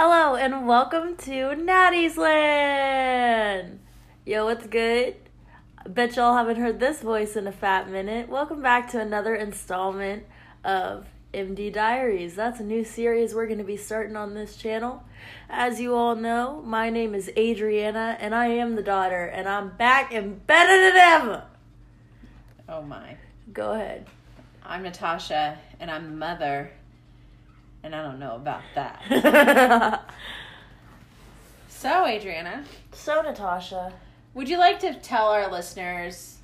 Hello and welcome to Natty's Land. Yo, what's good? Bet y'all haven't heard this voice in a fat minute. Welcome back to another installment of MD Diaries. That's a new series we're going to be starting on this channel. As you all know, my name is Adriana and I am the daughter, and I'm back and better than ever. Oh my. Go ahead. I'm Natasha and I'm the mother. And I don't know about that. so, Adriana, so, Natasha, would you like to tell our listeners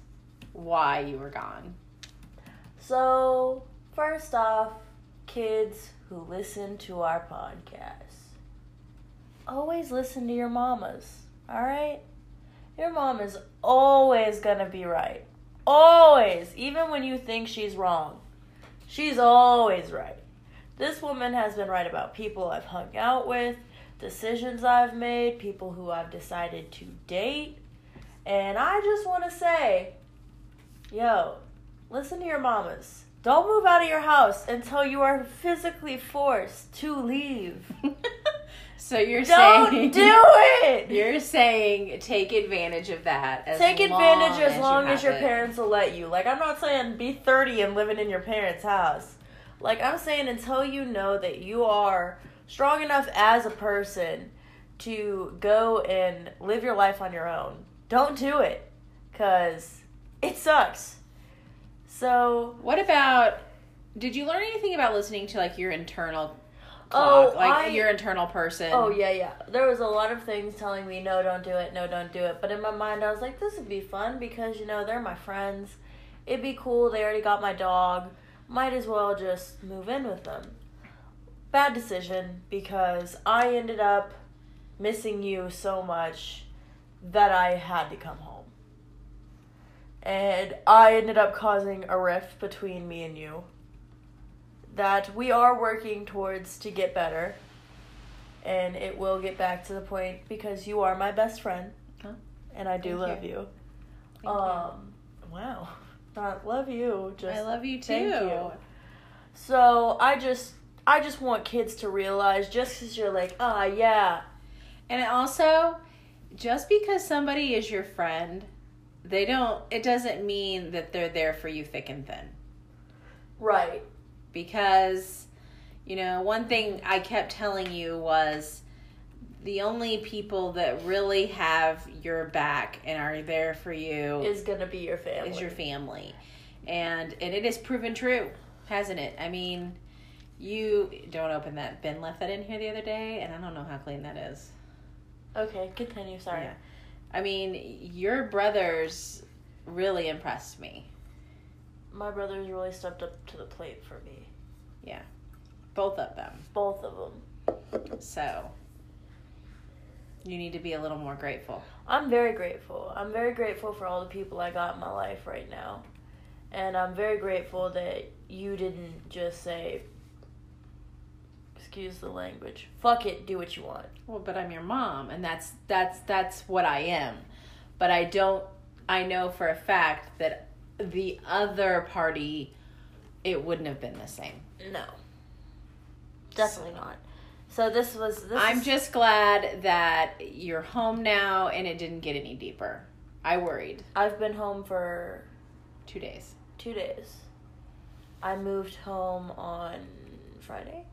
why you were gone? So, first off, kids who listen to our podcast, always listen to your mamas, alright? Your mom is always gonna be right. Always. Even when you think she's wrong, she's always right. This woman has been right about people I've hung out with, decisions I've made, people who I've decided to date. And I just want to say, yo, listen to your mamas. Don't move out of your house until you are physically forced to leave. so you're Don't saying do it. You're saying take advantage of that. As Take long advantage as you long as your it. parents will let you. Like I'm not saying be 30 and living in your parents' house. Like I'm saying until you know that you are strong enough as a person to go and live your life on your own. Don't do it cuz it sucks. So, What about? Did you learn anything about listening to like your internal Oh, like I- your internal person? oh yeah, yeah. There was a lot of things telling me no, don't do it, no, don't do it. But in my mind I was like this would be fun because you know, they're my friends. It'd be cool. They already got my dog. Might as well just move in with them. Bad decision because I ended up missing you so much that I had to come home. And I ended up causing a rift between me and you that we are working towards to get better. And it will get back to the point because you are my best friend. Huh? And I do Thank love you. you. Thank you. um wow. Not love you, just I love you too. thank you. So I just I just want kids to realize just because you're like, ah, yeah, And also, just because somebody is your friend, they don't. It doesn't mean that they're there for you thick and thin. right, Because, you know, one thing I kept telling you was the only people that really have your back and are there for you is gonna be your family. is your family. And and it has proven true, hasn't it? I mean, you don't open that bin left that in here the other day, and I don't know how clean that is. okay, continue. Sorry. Yeah. I mean, your brothers really impressed me. My brothers really stepped up to the plate for me. Yeah. Both of them. Both of them. So you need to be a little more grateful. I'm very grateful. I'm very grateful for all the people I got in my life right now. And I'm very grateful that you didn't just say, excuse the language, fuck it, do what you want. Well, but I'm your mom, and that's that's that's what I am. But I don't. I know for a fact that the other party, it wouldn't have been the same. No. Definitely not. So this was this I'm is- just glad that you're home now, and it didn't get any deeper. I worried I've been home for two days. two days. I moved home on Friday.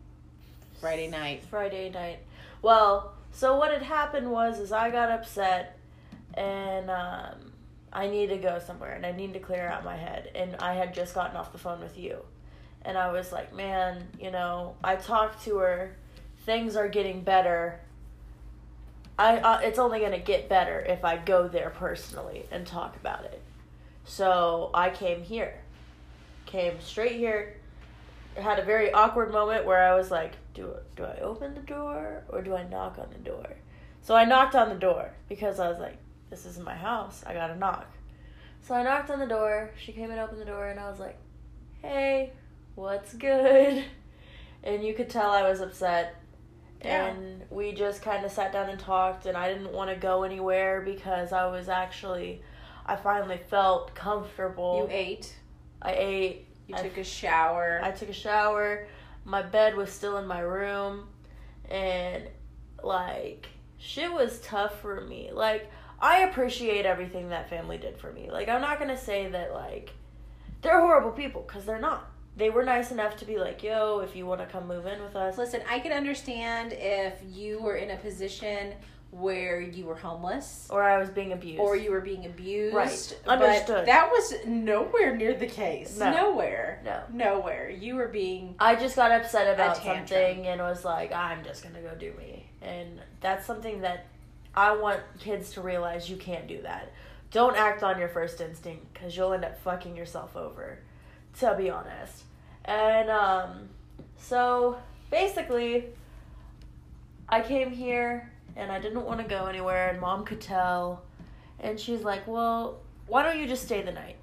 Friday night. Friday night. Well, so what had happened was is I got upset and um, I need to go somewhere and I need to clear out my head and I had just gotten off the phone with you. And I was like, man, you know, I talked to her. Things are getting better. I uh, it's only going to get better if I go there personally and talk about it. So, I came here. Came straight here. Had a very awkward moment where I was like, do do I open the door or do I knock on the door? So I knocked on the door because I was like, this isn't my house. I gotta knock. So I knocked on the door. She came and opened the door, and I was like, hey, what's good? And you could tell I was upset. Yeah. And we just kind of sat down and talked, and I didn't want to go anywhere because I was actually, I finally felt comfortable. You ate. I ate. You I- took a shower. I took a shower. My bed was still in my room, and like shit was tough for me. Like I appreciate everything that family did for me. Like I'm not gonna say that like they're horrible people because they're not. They were nice enough to be like, "Yo, if you want to come move in with us." Listen, I can understand if you were in a position where you were homeless Or I was being abused. or you were being abused. Right. But Understood. that was nowhere near the case. No. Nowhere. no. Nowhere. You were being I just got upset about something and was like, I'm just gonna go do me. And that's something that I want kids to realize you can't do that. Don't act on your first instinct because you'll end up fucking yourself over, to be honest. And um, so basically, I came here and I didn't want to go anywhere, and mom could tell. And she's like, Well, why don't you just stay the night?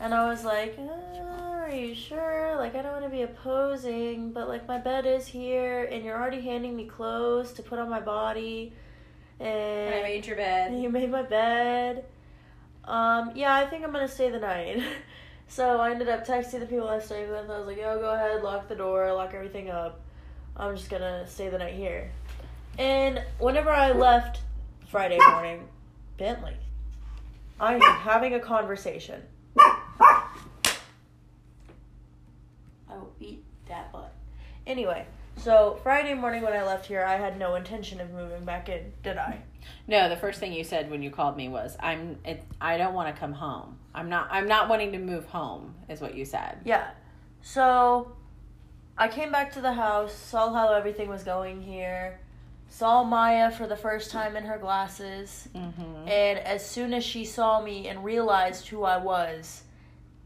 And I was like, uh, Are you sure? Like, I don't want to be opposing, but like, my bed is here, and you're already handing me clothes to put on my body. And and I made your bed. you made my bed. Um, yeah, I think I'm gonna stay the night. so I ended up texting the people I stayed with. I was like, yo, go ahead, lock the door, lock everything up. I'm just gonna stay the night here. And whenever I left Friday morning, Bentley, I am having a conversation. I will beat that butt. Anyway, so Friday morning when I left here, I had no intention of moving back in, did I? No, the first thing you said when you called me was, "I'm. It, I don't want to come home. I'm not. I'm not wanting to move home." Is what you said. Yeah. So I came back to the house, saw how everything was going here, saw Maya for the first time in her glasses, Mm-hmm. and as soon as she saw me and realized who I was,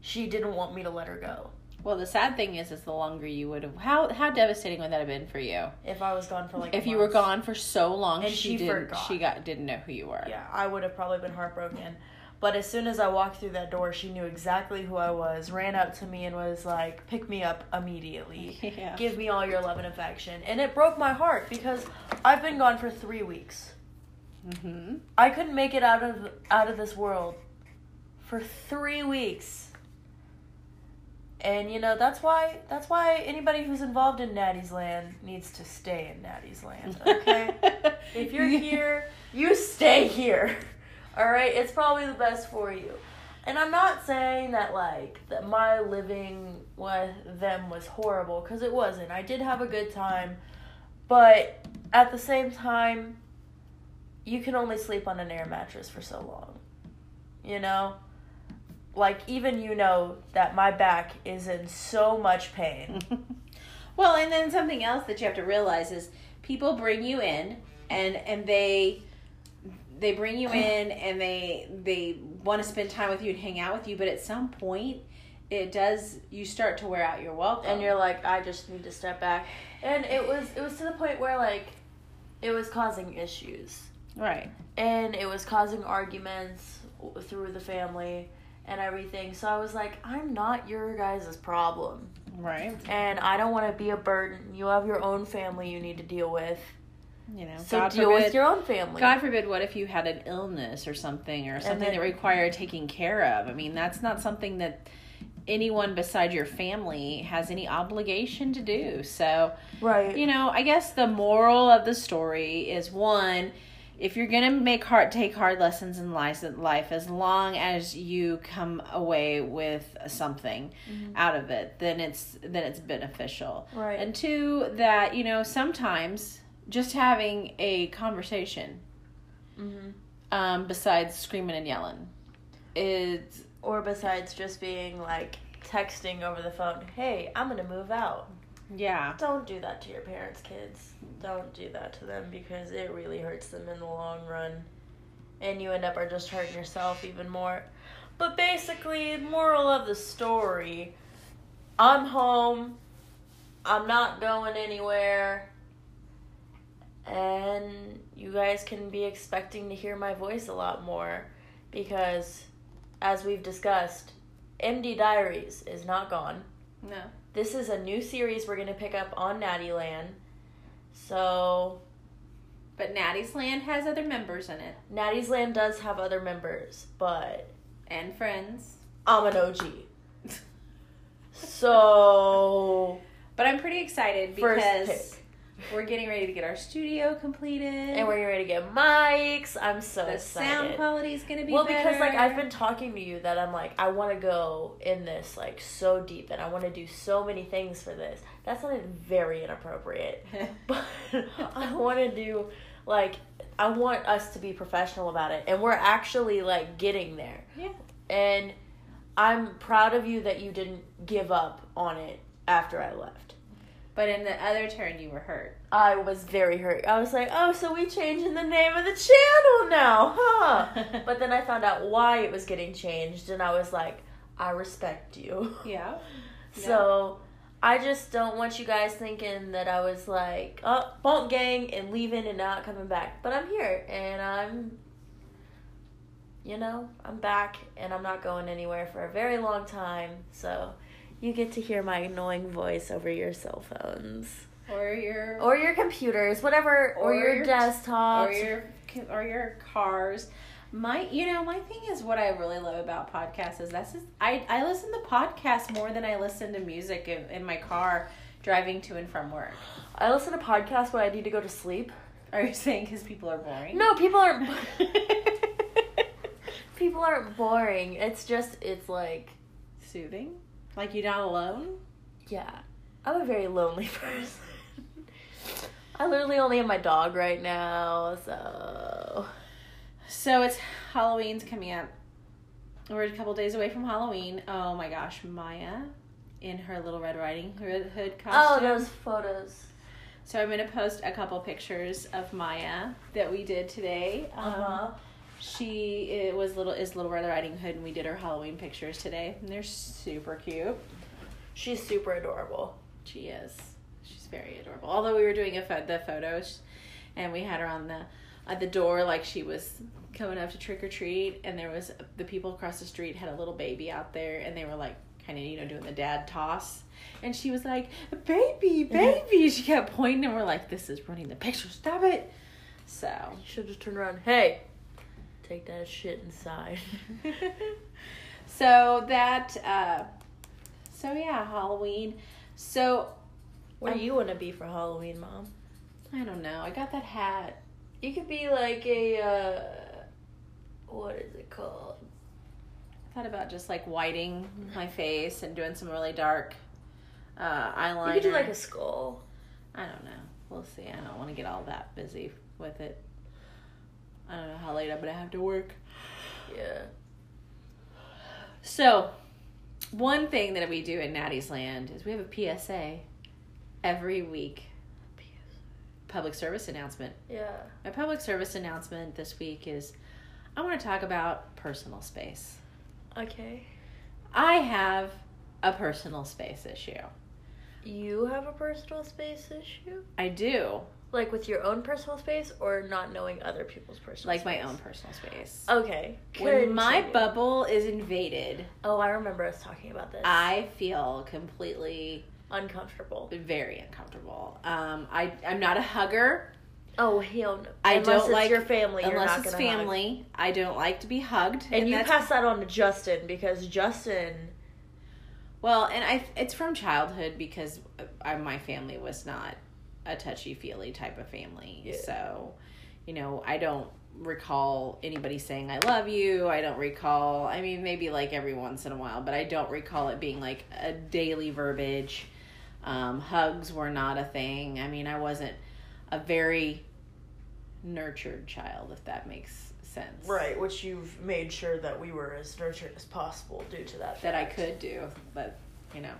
she didn't want me to let her go. Well, the sad thing is, is the longer you would have. How how devastating would that have been for you If I was gone for like if you were gone for so long? And she, she didn't. forgot. She got didn't know who you were. Yeah, I would have probably been heartbroken. But as soon as I walked through that door, she knew exactly who I was, ran up to me and was like, pick me up immediately. Yeah. Give me all your love and affection. And it broke my heart because I've been gone for three weeks. Mm-hmm. I couldn't make it out of out of this world for three weeks. And you know that's why that's why anybody who's involved in Natty's Land needs to stay in Natty's Land. Okay, if you're here, you stay here. All right, it's probably the best for you. And I'm not saying that like that my living with them was horrible because it wasn't. I did have a good time, but at the same time, you can only sleep on an air mattress for so long. You know? Like, even you know that my back is in so much pain. well, and then something else that you have to realize is people bring you in and and they they bring you in and they they want to spend time with you and hang out with you, but at some point it does you start to wear out your welcome. And you're like, I just need to step back. And it was it was to the point where like it was causing issues. right. And it was causing arguments through the family and everything. So I was like, I'm not your guys' problem. Right. And I don't want to be a burden. You have your own family you need to deal with. You know, So God deal forbid, with your own family. God forbid, what if you had an illness or something, or something then- that required taking care of? I mean, that's not something that anyone beside your family has any obligation to do. So, right. you know, I guess the moral of the story is one, if you're gonna make hard take hard lessons in life, life as long as you come away with something out of it, then it's then it's beneficial. Right. And two, that you know sometimes just having a conversation, hmm um, besides screaming and yelling, is Or besides just being like texting over the phone, hey, I'm going to move out. Yeah. Don't do that to your parents, kids. Don't do that to them because it really hurts them in the long run. And you end up are just hurting yourself even more. But basically, moral of the story I'm home. I'm not going anywhere. And you guys can be expecting to hear my voice a lot more because, as we've discussed, MD Diaries is not gone. No. This is a new series we're going to pick up on Natty Land. So, But Natty's Land has other members in it Natty's Land does have other members, but and friends. I'm an OG. So, But I'm pretty excited because. We're getting ready to get our studio completed. And we're getting ready to get mics. I'm so the excited. sound quality is going to be well, because like. I've been talking to you that I'm like I want to go in this like so deep and I want to do so many things for this. That sounded very inappropriate, but I want to do like I want us to be professional about it, and we're actually like getting there. Yeah. And I'm proud of you that you didn't give up on it after I left. But in the other turn, you were hurt. I was very hurt. I was like, oh, so we changing the name of the channel now, huh? but then I found out why it was getting changed, and I was like, I respect you. Yeah. So I just don't want you guys thinking that I was like, oh, bump gang and leaving and not coming back. But I'm here, and I'm, you know, I'm back, and I'm not going anywhere for a very long time. So you get to hear my annoying voice over your cell phones Or your or your computers, whatever, or, Or your, your- desktops. or your or your cars. My you know my thing is what I really love about podcasts is that's just, I I listen to podcasts more than I listen to music in, in my car driving to and from work. I listen to podcasts when I need to go to sleep. Are you saying because people are boring? No, people aren't. people aren't boring. It's just it's like Soothing, like you're not alone. yeah, I'm a very lonely person. I literally only have my dog right now, so So it's Halloween's coming up. We're a couple days away from Halloween. Oh my gosh, Maya in her little Red Riding Hood hood oh those photos. So I'm gonna post a couple pictures of Maya that we did today. Um, Uh-huh. She it was little is Little Red Riding Hood, and we did her Halloween pictures today, and they're super cute. She's super adorable. She is. She's very adorable. Although we were doing a pho- the photos, and we had her on the at the door like she was coming up to trick or treat, and there was the people across the street had a little baby out there, and they were like kind of you know doing the dad toss, and she was like baby mm-hmm. baby. she kept pointing, and we're like this is running the picture. Stop it. So should just turn around. Hey, take that shit inside. so that uh so yeah halloween so What do Um, you want to be for Halloween, Mom? i don't know i got that hat You could be like a uh, what is it called? i thought about just like whiting my face and doing some really dark uh eyeliner You could do like a skull. i don't know we'll see i don't want to get all that busy with it i don't know how late i'm gonna have to work Yeah. so one thing that we do in natty's land is we have a psa every week A PSA. public service announcement Yeah. My public service announcement this week is I want to talk about personal space. Okay. I have a personal space issue. You have a personal space issue? I do, Like with your own personal space or not knowing other people's personal like my own personal space. Okay. When my continue. bubble is invaded, Oh, I remember us talking about this. I feel completely Uncomfortable. very uncomfortable. Um, I I'm not a hugger Oh, hell no. I Unless don't it's like- your family. you're unless not it's gonna hug. family. I don't like to be hugged, And, you that's pass that on to Justin because Justin. Well, and I it's from childhood because I, my family was not a touchy feely type of family. Yeah. So, you know, I don't recall anybody saying I love you. I don't recall. I mean, maybe like every once in a while, but I don't recall it being like a daily verbiage. Um, hugs were not a thing. I mean, I wasn't a very nurtured child, if that makes sense. Right, which you've made sure that we were as nurtured as possible due to that. that I could do, but you know.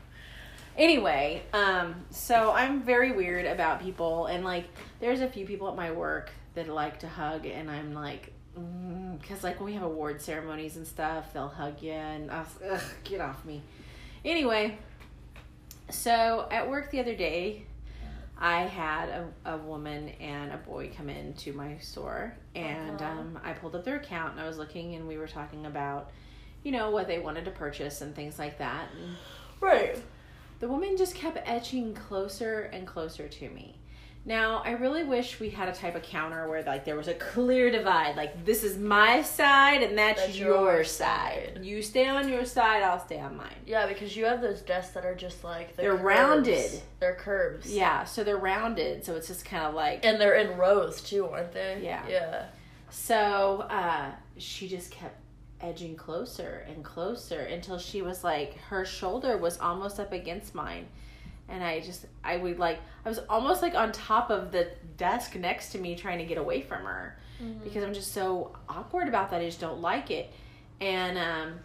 Anyway, um, so I'm very weird about people, and like, there's a few people at my work that like to hug, and I'm like, because like when we have award ceremonies and stuff, they'll hug you, and I was, ugh, get off me. Anyway, so at work the other day, I had a, a woman and a boy come into my store, and Uh-huh. um, I pulled up their account, and I was looking, and we were talking about you know, what they wanted to purchase and things like that. And Right. The woman just kept etching closer and closer to me. Now, I really wish we had a type of counter where like there was a clear divide. Like this is my side and that's, That's your, your side. side. You stay on your side, I'll stay on mine. Yeah, because you have those desks that are just like the They're curves. rounded. They're curves. Yeah, so they're rounded, so it's just kind of like And they're in rows too, aren't they? Yeah. Yeah. So uh, she just kept edging closer and closer until she was like her shoulder was almost up against mine. And I just I would like I was almost like on top of the desk next to me trying to get away from her because I'm just so awkward about that. I just don't like it. And um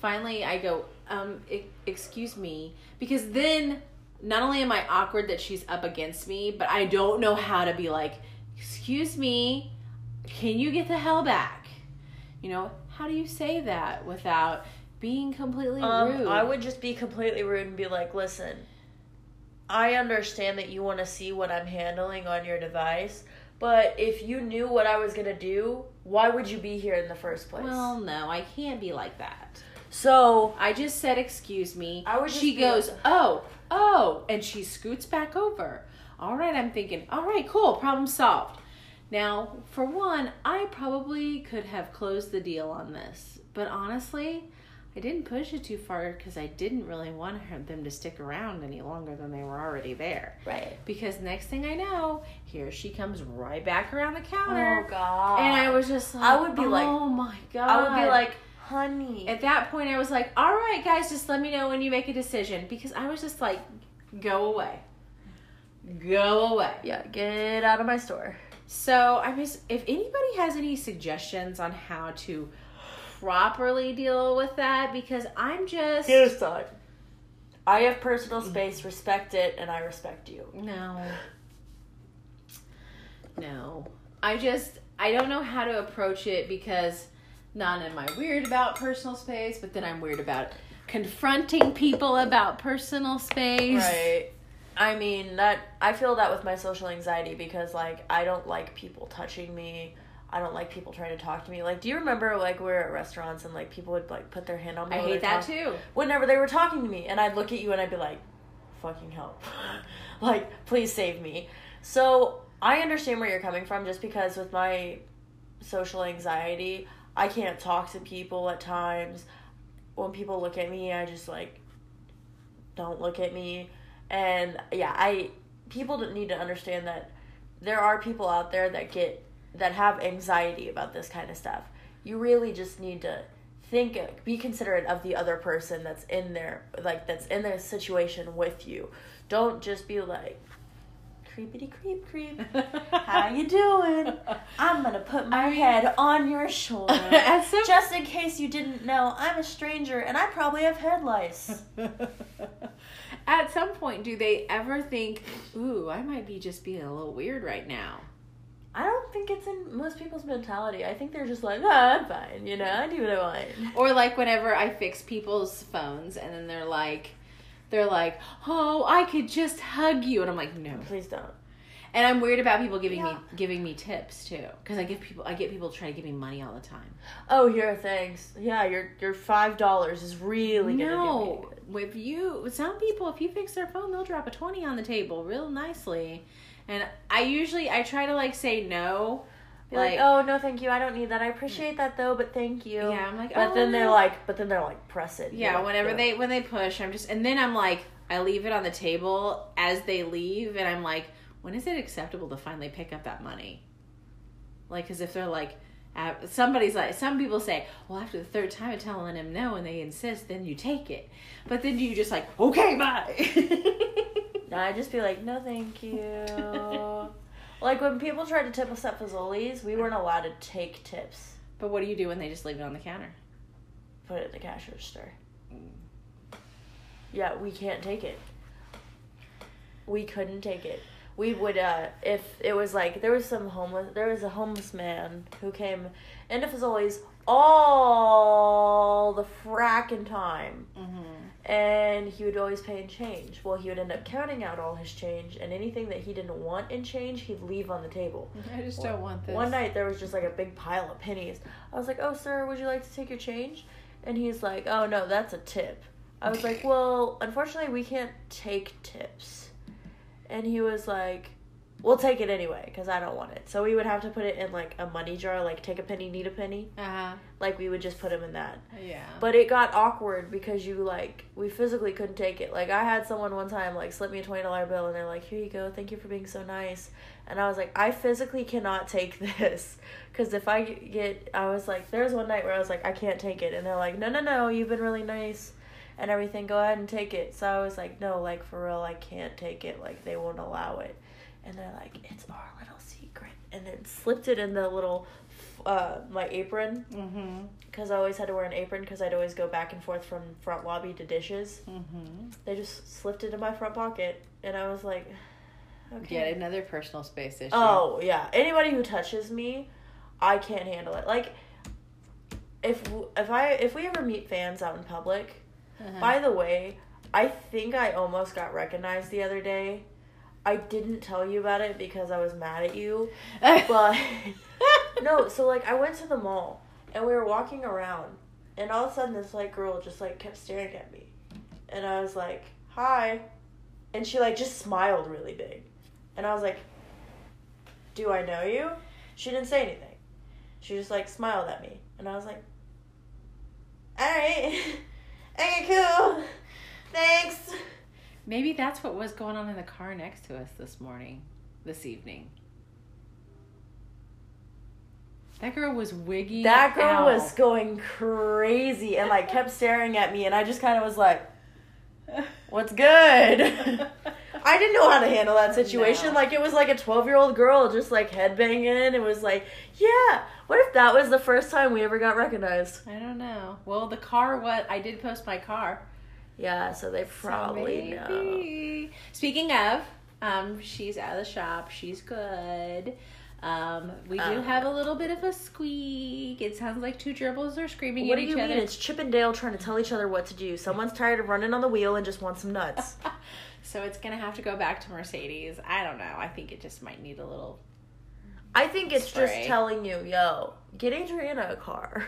finally I go, um, excuse me, because then not only am I awkward that she's up against me, but I don't know how to be like, excuse me, can you get the hell back? You know, how do you say that without being completely Um, rude? I would just be completely rude and be like, listen, I understand that you want to see what I'm handling on your device, but if you knew what I was going to do, why would you be here in the first place? Well, no, I can't be like that. so, I just said, excuse me. I she goes, like- oh, oh, and she scoots back over. All right, I'm thinking, all right, cool, problem solved. Now, for one, I probably could have closed the deal on this, but honestly, I didn't push it too far because I didn't really want them to stick around any longer than they were already there. right. Because next thing I know, here she comes right back around the oh, counter. Oh, God. And I was just like, I would be like- oh my god. I would be like, honey. At that point, I was like, all right, guys, just let me know when you make a decision. Because I was just like, go away. Go away. yeah, get out of my store. So, I just, if anybody has any suggestions on how to properly deal with that, because I'm just. Here's thought. I have personal space, respect it, and I respect you. No. No. I just I don't know how to approach it because not am I weird about personal space, but then I'm weird about confronting people about personal space. Right. I mean that I feel that with my social anxiety because like I don't like people touching me. I don't like people trying to talk to me. Like, do you remember like we were at restaurants and like people would like put their hand on me? I hate that too. Whenever they were talking to me, and I'd look at you and I'd be like, "Fucking help!" like, please save me. So I understand where you're coming from, just because with my social anxiety, I can't talk to people at times. When people look at me, I just like don't look at me. And yeah, I people don't need to understand that there are people out there that get that have anxiety about this kind of stuff. You really just need to think be considerate of the other person that's in there like that's in their situation with you. Don't just be like creepity creep creep. How you doing? I'm gonna put my head on your shoulder. Some- Just in case you didn't know, I'm a stranger and I probably have head lice. At some point, do they ever think, "Ooh, I might be just being a little weird right now"? I don't think it's in most people's mentality. I think they're just like, oh, I'm fine, you know, I do what I want. Or like whenever I fix people's phones, and then they're like, they're like, "Oh, I could just hug you," and I'm like, "No." Please don't. And I'm weird about people giving Yeah. me giving me tips too, because I give people I get people trying to give me money all the time. Oh, here, thanks. Yeah, your your five dollars is really no, with you, some people, if you fix their phone, they'll drop a twenty on the table real nicely. And I usually I try to like say no, Be like, oh no, thank you. I don't need that. I appreciate that though, but thank you. Yeah, I'm like, but oh, then they're like, but then they're like, press it. Yeah, like, whenever "No." they when they push, I'm just and then I'm like I leave it on the table as they leave, and I'm like, when is it acceptable to finally pick up that money? Like, because if they're like, uh, somebody's like, some people say, well, after the third time of telling them no, and they insist, then you take it. But then you just like, okay, bye. No, I just be like, no, thank you. like when people tried to tip us at Fazoli's, we weren't allowed to take tips. but what do you do when they just leave it on the counter? Put it in the cash register. Yeah, we can't take it. We couldn't take it. We would uh if it was like there was some homeless there was a homeless man who came into always all the frackin' time. Mm-hmm. And he would always pay in change. Well, he would end up counting out all his change, and anything that he didn't want in change, he'd leave on the table. I just don't want this. One night there was just like a big pile of pennies. I was like, "Oh, sir, would you like to take your change?" And he's like, "Oh no, that's a tip." I was like, "Well, unfortunately, we can't take tips." And he was like, we'll take it anyway because I don't want it. So we would have to put it in like a money jar, like take a penny, need a penny. Uh huh. Like we would just put them in that. Yeah. But it got awkward because you like we physically couldn't take it. Like I had someone one time like slip me a twenty dollar bill and they're like, "Here you go, thank you for being so nice." And I was like, I physically cannot take this because if I get, I was like, there's one night where I was like, I can't take it, and they're like, No, no, no, you've been really nice and everything. Go ahead and take it. So I was like, No, like for real, I can't take it. Like they won't allow it. And they're like, It's our little secret, and then slipped it in the little, uh, my apron mm-hmm. because I always had to wear an apron because I'd always go back and forth from front lobby to dishes. Mm-hmm. They just slipped it in my front pocket, and I was like, okay. Yet another personal space issue. Oh yeah, anybody who touches me, I can't handle it. Like, if if I if we ever meet fans out in public, Uh-huh. by the way, I think I almost got recognized the other day. I didn't tell you about it because I was mad at you, but no. So like, I went to the mall and we were walking around, and all of a sudden this like girl just like kept staring at me, and I was like, "Hi," and she like just smiled really big, and I was like, "Do I know you?" She didn't say anything. She just like smiled at me, and I was like, "All right, okay, cool, thanks." Maybe that's what was going on in the car next to us this morning, this evening. That girl was wigging. That girl out. was going crazy and like kept staring at me, and I just kind of was like, "What's good?" I didn't know how to handle that situation. No. Like it was like a twelve year old girl just like headbanging. It was like, yeah. What if that was the first time we ever got recognized? I don't know. Well, the car. What I did post my car. Yeah, so they So probably know. Speaking of, um, she's out of the shop. She's good. Um, we do Uh. have a little bit of a squeak. It sounds like two gerbils are screaming What at do each you other. mean? It's Chip and Dale trying to tell each other what to do. Someone's tired of running on the wheel and just wants some nuts. so it's gonna have to go back to Mercedes. I don't know. I think it just might need a little. I think it's Spray. just telling you, yo, get Adriana a car.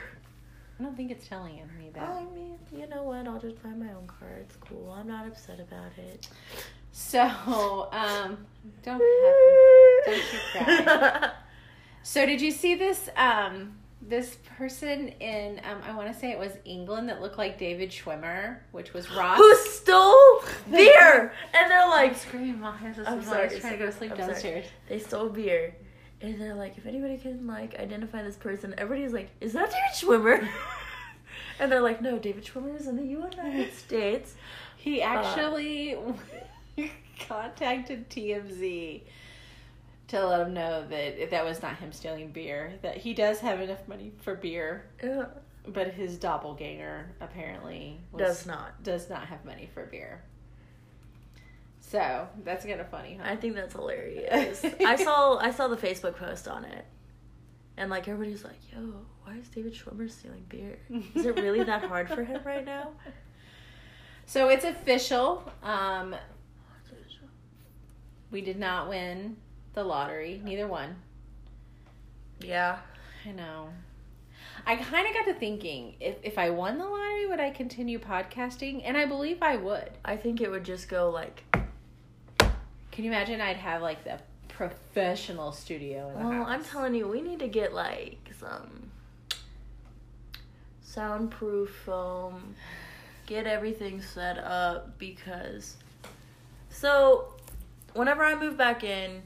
I don't think it's telling me that. I mean, you know what? I'll just buy my own car. It's cool. I'm not upset about it. So, um, don't have. don't you cry. So, did you see this? Um, this person in um, I want to say it was England that looked like David Schwimmer, which was Ross. Who stole beer? And they're I'm like, screaming, Mom. This is I'm sorry, He's trying to go to sleep I'm sorry. downstairs. they stole beer. And they're like, if anybody can like identify this person, everybody's like, is that David Schwimmer? and they're like, no, David Schwimmer is in the United States. He actually contacted TMZ to let him know that that was not him stealing beer. That he does have enough money for beer, Yeah. but his doppelganger apparently was, Does not. does not have money for beer. So that's kind of funny, huh? I think that's hilarious. I saw I saw the Facebook post on it. And like everybody's like, yo, why is David Schwimmer stealing beer? Is it really that hard for him right now? So it's official. Um, we did not win the lottery. Neither one. Yeah. I know. I kind of got to thinking if if I won the lottery, would I continue podcasting? And I believe I would. I think it would just go like Can you imagine? I'd have like the professional studio in the Well, house. I'm telling you, we need to get like some soundproof foam. Get everything set up because so whenever I move back in,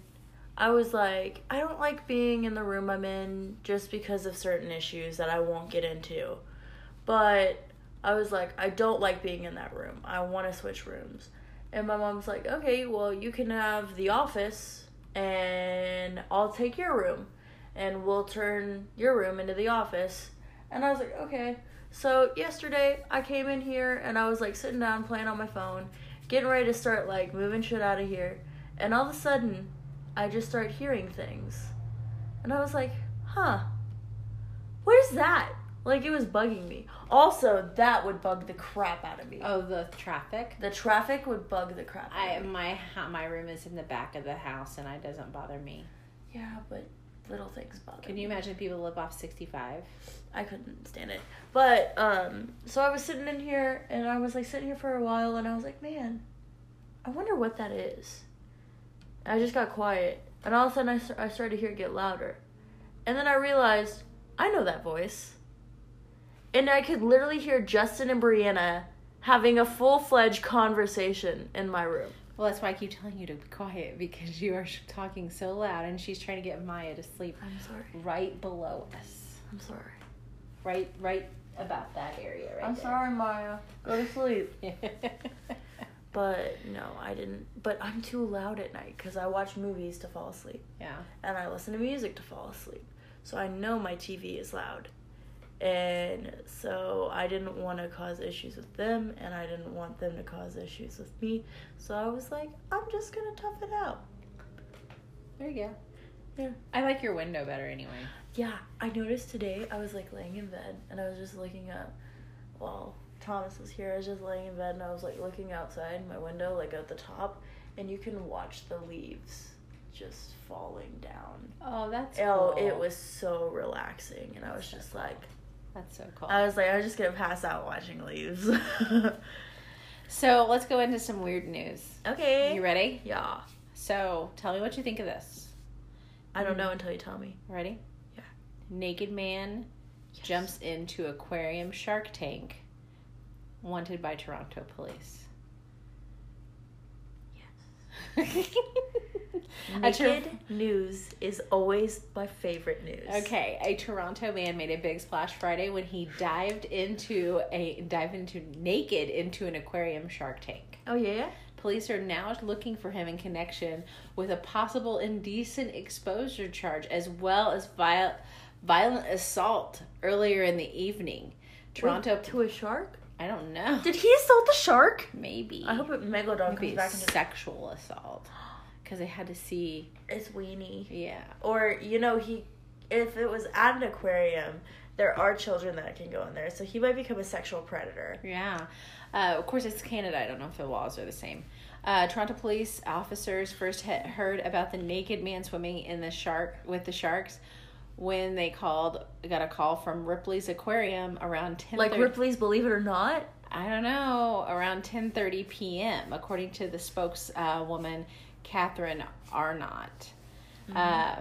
I was like, I don't like being in the room I'm in just because of certain issues that I won't get into. But I was like, I don't like being in that room. I want to switch rooms. And my mom's like, okay, well, you can have the office and I'll take your room and we'll turn your room into the office. And I was like, okay. So yesterday I came in here and I was like sitting down playing on my phone, getting ready to start like moving shit out of here. And all of a sudden, I just start hearing things. And I was like, huh, where's that? Like it was bugging me. Also, that would bug the crap out of me. oh, the traffic. The traffic would bug the crap out I of me. my my room is in the back of the house, and it doesn't bother me. Yeah, but little things bother Can me. you imagine people live off sixty five? I couldn't stand it. But um so I was sitting in here and I was like sitting here for a while and I was like, man, I wonder what that is. I just got quiet And all of a sudden, I, I started to hear it get louder. And then I realized, I know that voice. And I could literally hear Justin and Brianna having a full fledged conversation in my room. Well, that's why I keep telling you to be quiet because you are talking so loud, and she's trying to get Maya to sleep I'm sorry. right below us, I'm sorry. right, right about that area, right. I'm there. sorry, Maya. Go to sleep. But no, I didn't. But I'm too loud at night because I watch movies to fall asleep Yeah. and I listen to music to fall asleep. So I know my TV is loud. And so I didn't want to cause issues with them and I didn't want them to cause issues with me. So I was like, I'm just going to tough it out. There you go. Yeah. I like your window better anyway. Yeah, I noticed today I was like laying in bed and I was just looking up while Thomas was here. I was just laying in bed and I was like looking outside my window, like at the top, and you can watch the leaves just falling down. Oh, that's Oh, cool. it was so relaxing, and I was just like, That's so cool. I was like, I was just gonna pass out watching leaves. so let's go into some weird news. okay. You ready? Yeah. So tell me what you think of this. I don't know mm. until you tell me. Ready? Yeah. Naked man Yes. jumps into aquarium shark tank. Wanted by Toronto police. Yes. Naked news is always my favorite news. Okay, a Toronto man made a big splash Friday when he dived into a dived into naked into an aquarium shark tank. Oh yeah. Police are now looking for him in connection with a possible indecent exposure charge as well as viol- violent assault earlier in the evening. Toronto, Wait, to a shark? I don't know. Did he assault the shark? Maybe. I hope it megalodon Maybe comes back into sexual assault because they had to see. it's weenie. Yeah. Or you know he, if it was at an aquarium, there are children that can go in there, so he might become a sexual predator. Yeah. Uh, of course, it's Canada. I don't know if the laws are the same. Uh, Toronto police officers first had heard about the naked man swimming in the shark with the sharks when they called got a call from Ripley's Aquarium around ten. Like Ripley's Believe It or Not. I don't know around ten thirty p.m. According to the spokeswoman Catherine Arnott. Uh,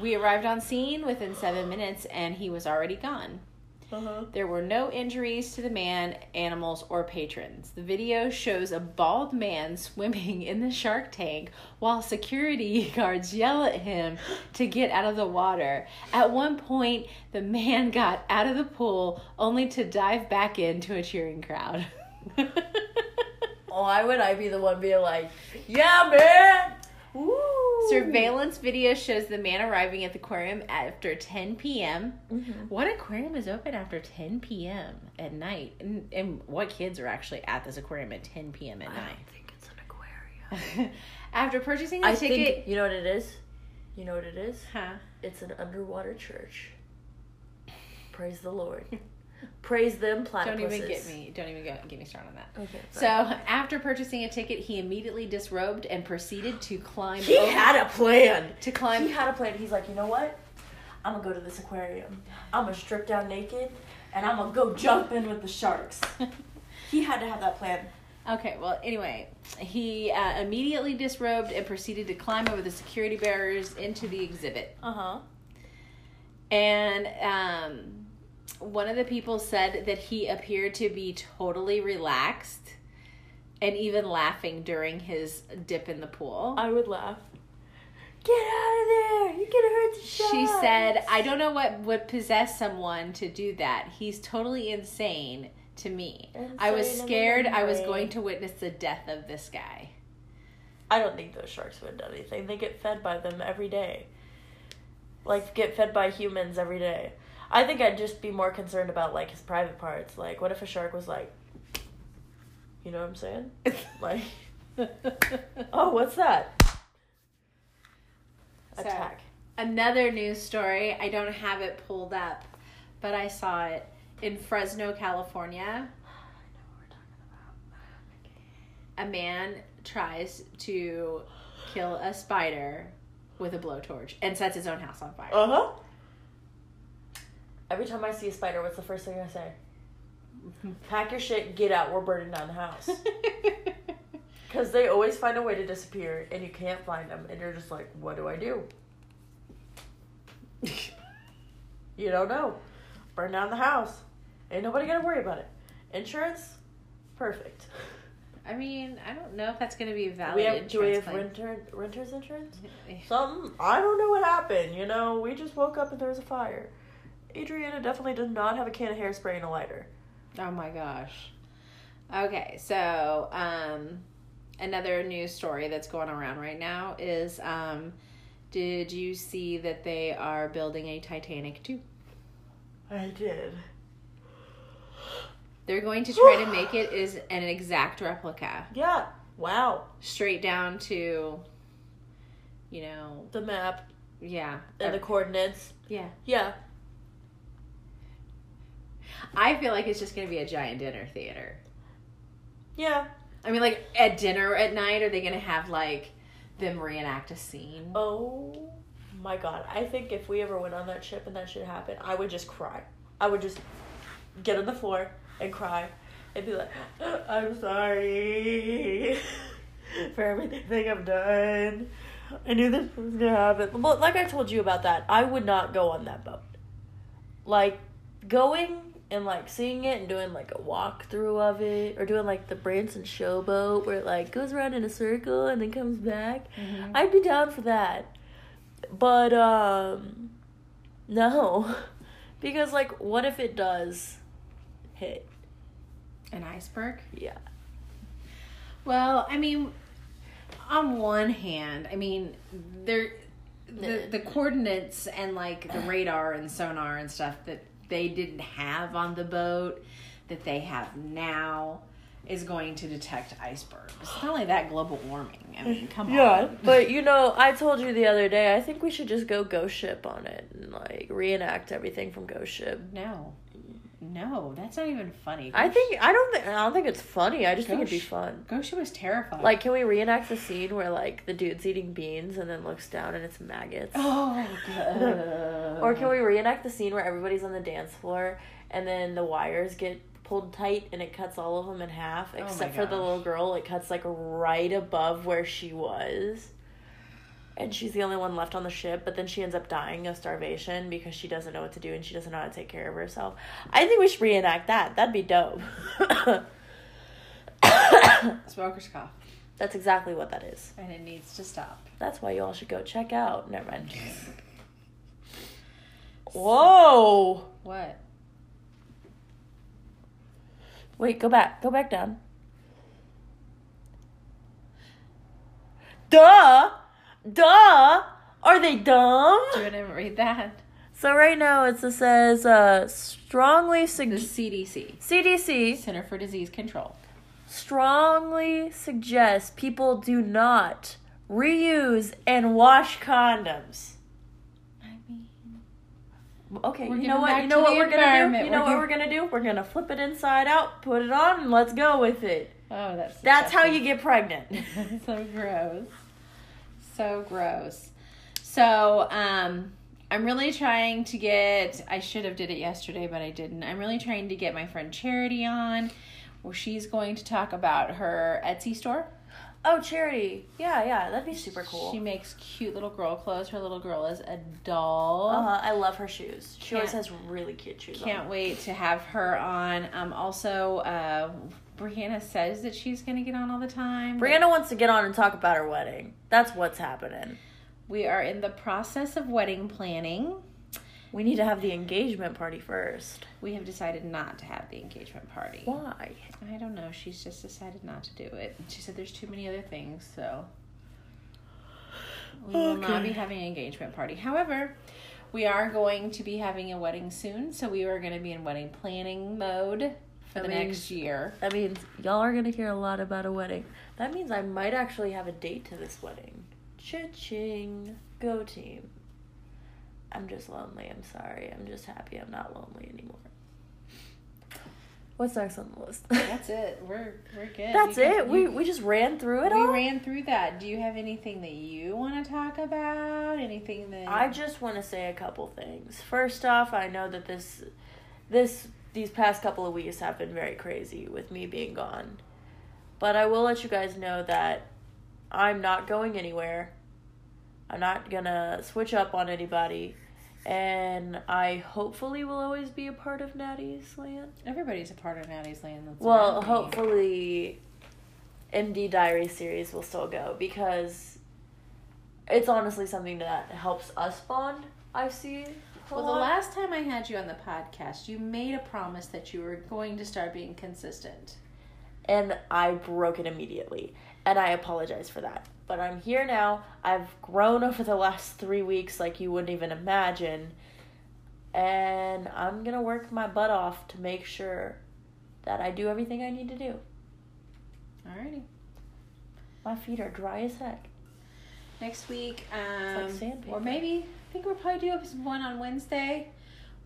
we arrived on scene within seven minutes, and he was already gone. Uh-huh. There were no injuries to the man, animals, or patrons. The video shows a bald man swimming in the shark tank while security guards yell at him to get out of the water. At one point, the man got out of the pool only to dive back into a cheering crowd. Why would I be the one being like, yeah, man? Woo! Surveillance video shows the man arriving at the aquarium after 10 p.m. Mhm. What aquarium is open after 10 p.m. at night? And, and what kids are actually at this aquarium at 10 p.m. at I night? don't think it's an aquarium. After purchasing a I ticket, think you know what it is. You know what it is. huh? It's an underwater church. Praise the Lord. Praise them platypuses. Don't even get me. Don't even go, get me started on that. Okay. So after purchasing a ticket, he immediately disrobed and proceeded to climb. he had a plan. to climb. He had a plan. He's like, you know what? I'm gonna go to this aquarium. I'm gonna strip down naked, and I'm gonna go jump in with the sharks. he had to have that plan. Okay, well, anyway, he uh, immediately disrobed and proceeded to climb over the security barriers into the exhibit. Uh huh. And um, one of the people said that he appeared to be totally relaxed and even laughing during his dip in the pool. I would laugh. Get out of there! You're gonna hurt the sharks. She said, I don't know what would possess someone to do that. He's totally insane to me. I was Insane in the scared I was going to witness the death of this guy. I don't think those sharks would do anything. They get fed by them every day. Like get fed by humans every day. I think I'd just be more concerned about like his private parts. Like what if a shark was like You know what I'm saying? Like Oh, what's that? So- Attack. Another news story. I don't have it pulled up, but I saw it in Fresno, California. A man tries to kill a spider with a blowtorch and sets his own house on fire. Uh huh. Every time I see a spider, what's the first thing I say? Pack your shit, get out. We're burning down the house. Because they always find a way to disappear and you can't find them. And you're just like, what do I do? You don't know. Burn down the house. Ain't nobody gonna worry about it. Insurance? Perfect. I mean, I don't know if that's going to be a valid we have, do we have claim. renter, renter's insurance? Something. I don't know what happened. You know, we just woke up and there was a fire. Adriana definitely does not have a can of hairspray and a lighter. Oh my gosh. Okay, so um, another news story that's going around right now is um, did you see that they are building a Titanic 2? I did. They're going to try to make it is an exact replica, Yeah. Wow. straight down to, you know, The map yeah, and the coordinates. yeah. Yeah. I feel like it's just going to be a giant dinner theater. Yeah. I mean, like at dinner at night, are they going to have like them reenact a scene? Oh my god. I think if we ever went on that ship and that shit happened, I would just cry. I would just get on the floor and cry and be like, I'm sorry for everything I've done. I knew this was gonna happen. Well, like I told you about that, I would not go on that boat. Like going and like seeing it and doing like a walkthrough of it, or doing like the Branson showboat where it like goes around in a circle and then comes back. Mhm. I'd be down for that. But um no. Because like what if it does hit? An iceberg? Yeah. Well, I mean, on one hand, I mean, they're the the coordinates and like the radar and sonar and stuff that they didn't have on the boat that they have now is going to detect icebergs. It's not only that global warming. I mean, come Yeah, on. but you know, I told you the other day, I think we should just go Ghost Ship on it and like reenact everything from Ghost Ship. no, no, that's not even funny. I think I don't think I don't think it's funny. I just think it'd be fun. Ghost Ship was terrifying. Like, can we reenact the scene where like the dude's eating beans and then looks down and it's maggots? oh, God. Or can we reenact the scene where everybody's on the dance floor and then the wires get pulled tight and it cuts all of them in half, Oh except for the little girl. It cuts like right above where she was. And she's the only one left on the ship, but then she ends up dying of starvation because she doesn't know what to do and she doesn't know how to take care of herself. I think we should reenact that. That'd be dope. Smoker's cough, That's exactly what that is. and it needs to stop. That's why you all should go check out. Never mind. Whoa! What? Wait, go back. Go back down. Duh! Duh! Are they dumb? You to read that? So right now it says uh, strongly The sug- CDC, CDC Center for Disease Control. strongly suggests people do not reuse and wash condoms. I mean, Okay, you know what? You know what we're gonna do? You know We're what we're gonna do? We're gonna flip it inside out, put it on, and let's go with it. oh, that's That's how you get pregnant. so gross. So gross. So, um, I'm really trying to get. I should have did it yesterday, but I didn't. I'm really trying to get my friend Charity on, where she's going to talk about her Etsy store. oh, charity. Yeah, yeah, that'd be super cool. She makes cute little girl clothes. Her little girl is a doll. Uh-huh, I love her shoes. She always Can't- has really cute shoes. Can't on. wait to have her on. Um, also, uh, Brianna says that she's going to get on all the time. Brianna wants to get on and talk about her wedding. That's what's happening. We are in the process of wedding planning. We need to have the engagement party first. We have decided not to have the engagement party. Why? I don't know. She's just decided not to do it. She said there's too many other things, so we will not be having an engagement party. However, we are going to be having a wedding soon, so we are going to be in wedding planning mode That the means- next year. That means y'all are gonna hear a lot about a wedding. That means I might actually have a date to this wedding. Cha-ching. Go team. I'm just lonely. I'm sorry. I'm just happy I'm not lonely anymore. What's next on the list? That's it. We're we're good. That's can- it. We you- we just ran through it all. we all. ran through that. Do you have anything that you want to talk about? Anything that I just want to say a couple things. First off, I know that this this these past couple of weeks have been very crazy with me being gone. But I will let you guys know that I'm not going anywhere. I'm not gonna switch up on anybody. And I hopefully will always be a part of Natty's Land. Everybody's a part of Natty's Land. That's Well, hopefully, MD Diary series will still go because it's honestly something that helps us bond. I see. Well, the last time I had you on the podcast, you made a promise that you were going to start being consistent. and I broke it immediately, and I apologize for that. But I'm here now. I've grown over the last three weeks like you wouldn't even imagine, and I'm gonna work my butt off to make sure that I do everything I need to do. Alrighty. My feet are dry as heck. Next week, um, like sandpaper. or maybe think we'll probably do one on Wednesday.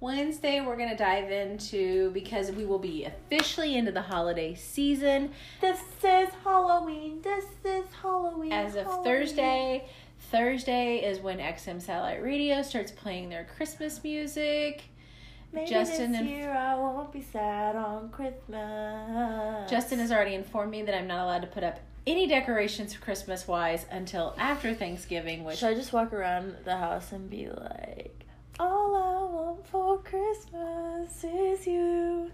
Wednesday, we're gonna dive into because we will be officially into the holiday season This is Halloween. This is Halloween. as of Halloween. Thursday. Thursday is when XM Satellite Radio starts playing their Christmas music. Maybe Justin this and- year I won't be sad on Christmas. Justin has already informed me that I'm not allowed to put up any decorations Christmas wise until after Thanksgiving, which Should I just walk around the house and be like, All I want for Christmas is you?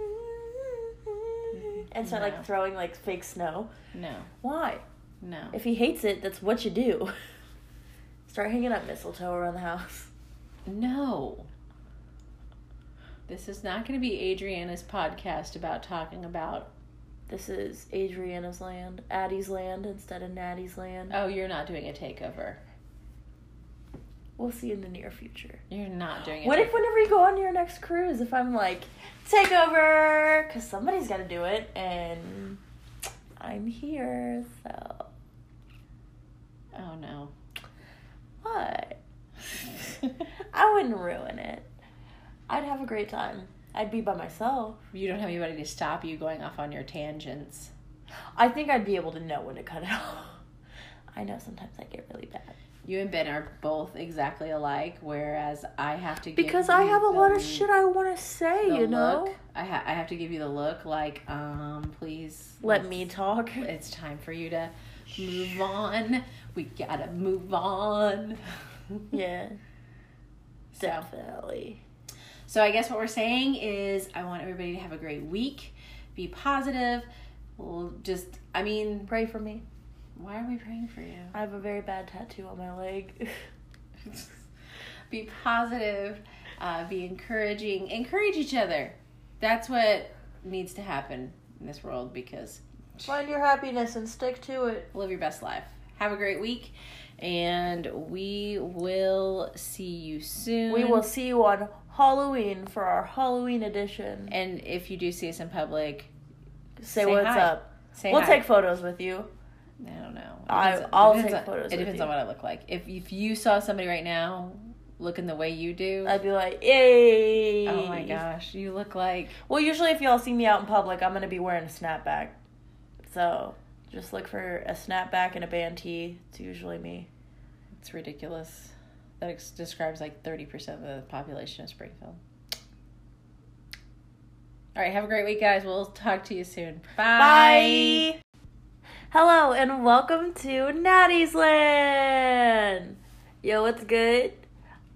Mm-hmm. And start No. like throwing like fake snow. no, Why? no. If he hates it, that's what you do. Start hanging up mistletoe around the house. No. This is not going to be Adriana's podcast about talking about. This is Adriana's land, Addie's land instead of Natty's land. Oh, you're not doing a takeover. We'll see in the near future. You're not doing a What if whenever you go on your next cruise, if I'm like, take over, because somebody's got to do it, and I'm here, so Oh no. what? I wouldn't ruin it. I'd have a great time. I'd be by myself. you don't have anybody to stop you going off on your tangents. I think I'd be able to know when to cut it off. I know sometimes I get really bad. You and Ben are both exactly alike, whereas I have to give Because I have a lot of shit I want to say, you know? look. I ha- I have to give you the look like, um, please Let me talk. It's time for you to move on. We gotta move on. Yeah, So, definitely. So I guess what we're saying is, I want everybody to have a great week. Be positive. We'll just, I mean, Pray for me. why are we praying for you? I have a very bad tattoo on my leg. be positive. Uh, be encouraging. Encourage each other. That's what needs to happen in this world because Find your happiness and stick to it. live your best life. Have a great week, and we will see you soon. We will see you on Halloween for our Halloween edition. And if you do see us in public, Say, say what's hi. up. say we'll hi. take photos with you. I don't know. I, I'll take on- photos It depends on what I look like. If if you saw somebody right now looking the way you do, I'd be like, yay. oh my gosh, you look like Well, usually if y'all see me out in public, I'm going to be wearing a snapback. So just look for a snapback and a band tee. It's usually me. it's ridiculous. That ex- describes like thirty percent of the population of Springfield. All right, have a great week, guys. We'll talk to you soon. Bye. Hello and welcome to Natty's Land. Yo, what's good?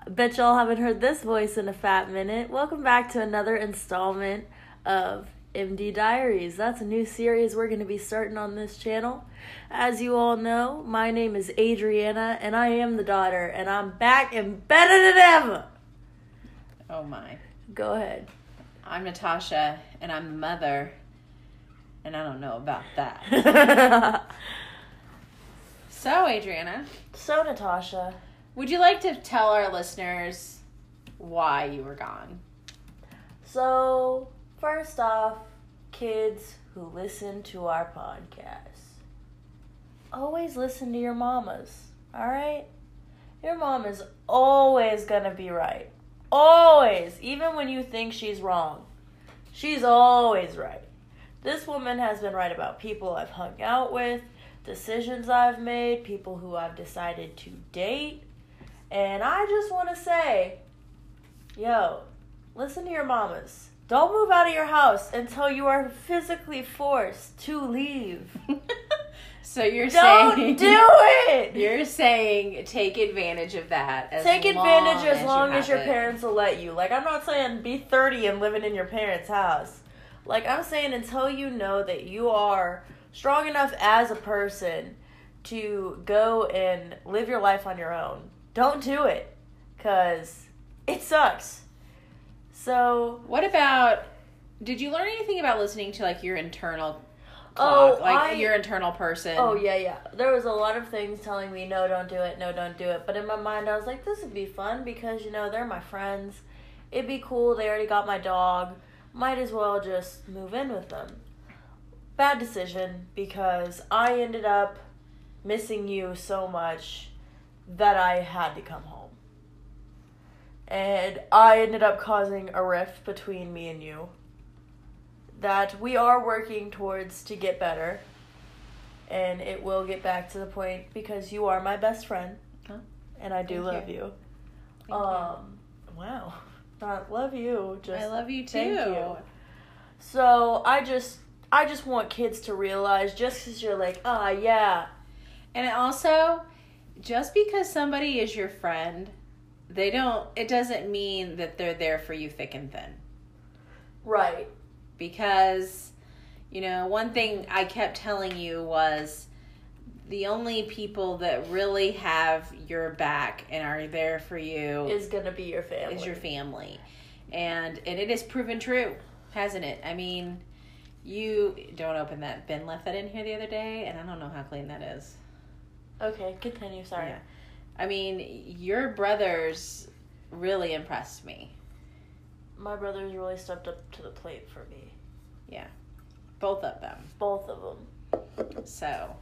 Bet y'all haven't heard this voice in a fat minute. Welcome back to another installment of MD Diaries. That's a new series we're going to be starting on this channel. As you all know, my name is Adriana and I am the daughter, and I'm back and better than ever. Oh my. Go ahead. I'm Natasha, and I'm the mother, and I don't know about that. So, Adriana, so, Natasha, would you like to tell our listeners why you were gone? So, first off, kids who listen to our podcast, always listen to your mamas, alright? Your mom is always gonna be right. Always. Even when you think she's wrong, she's always right. This woman has been right about people I've hung out with, decisions I've made, people who I've decided to date. And I just want to say, yo, listen to your mamas. Don't move out of your house until you are physically forced to leave. so you're Don't saying do it. You're saying take advantage of that. As Take advantage as you long as have your it. parents will let you. Like I'm not saying be 30 and living in your parents' house. Like I'm saying until you know that you are strong enough as a person to go and live your life on your own. Don't do it cuz it sucks. So, What about? Did you learn anything about listening to like your internal Oh, like I- your internal person? oh yeah, yeah. There was a lot of things telling me no, don't do it, no, don't do it. But in my mind I was like this would be fun because you know, they're my friends. It'd be cool. They already got my dog. Might as well just move in with them. Bad decision because I ended up missing you so much that I had to come home. And I ended up causing a rift between me and you that we are working towards to get better. And it will get back to the point because you are my best friend. Huh? And I do Thank love you. you. Thank you. Um wow. Not love you. Just I love you too. thank you. So I just I just want kids to realize just because you're like, ah, yeah, And also, just because somebody is your friend, they don't. It doesn't mean that they're there for you thick and thin. right, because you know one thing i kept telling you was the only people that really have your back and are there for you is gonna be your family. is your family and and it has proven true hasn't it i mean you don't open that ben left that in here the other day and i don't know how clean that is Okay, continue. Sorry. Yeah. I mean your brothers really impressed me My brothers really stepped up to the plate for me. Yeah. Both of them Both of them. so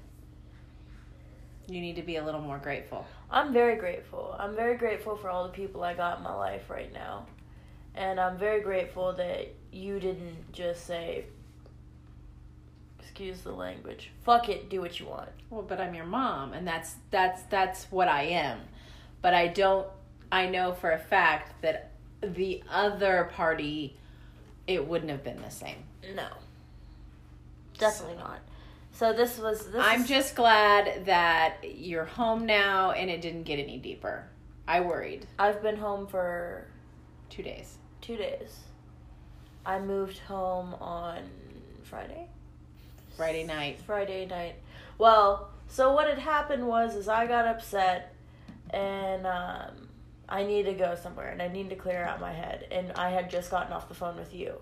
you need to be a little more grateful I'm very grateful. I'm very grateful for all the people I got in my life right now. And I'm very grateful that you didn't just say, excuse the language, fuck it, do what you want. Well, but I'm your mom, and that's that's that's what I am. But I don't. I know for a fact that the other party, it wouldn't have been the same. No. Definitely not. So this was. This I'm is- just glad that you're home now, and it didn't get any deeper. I worried I've been home for two days. two days. I moved home on Friday. Friday night. Friday night. Well, so what had happened was is I got upset and um, I needed to go somewhere and I needed to clear out my head and I had just gotten off the phone with you.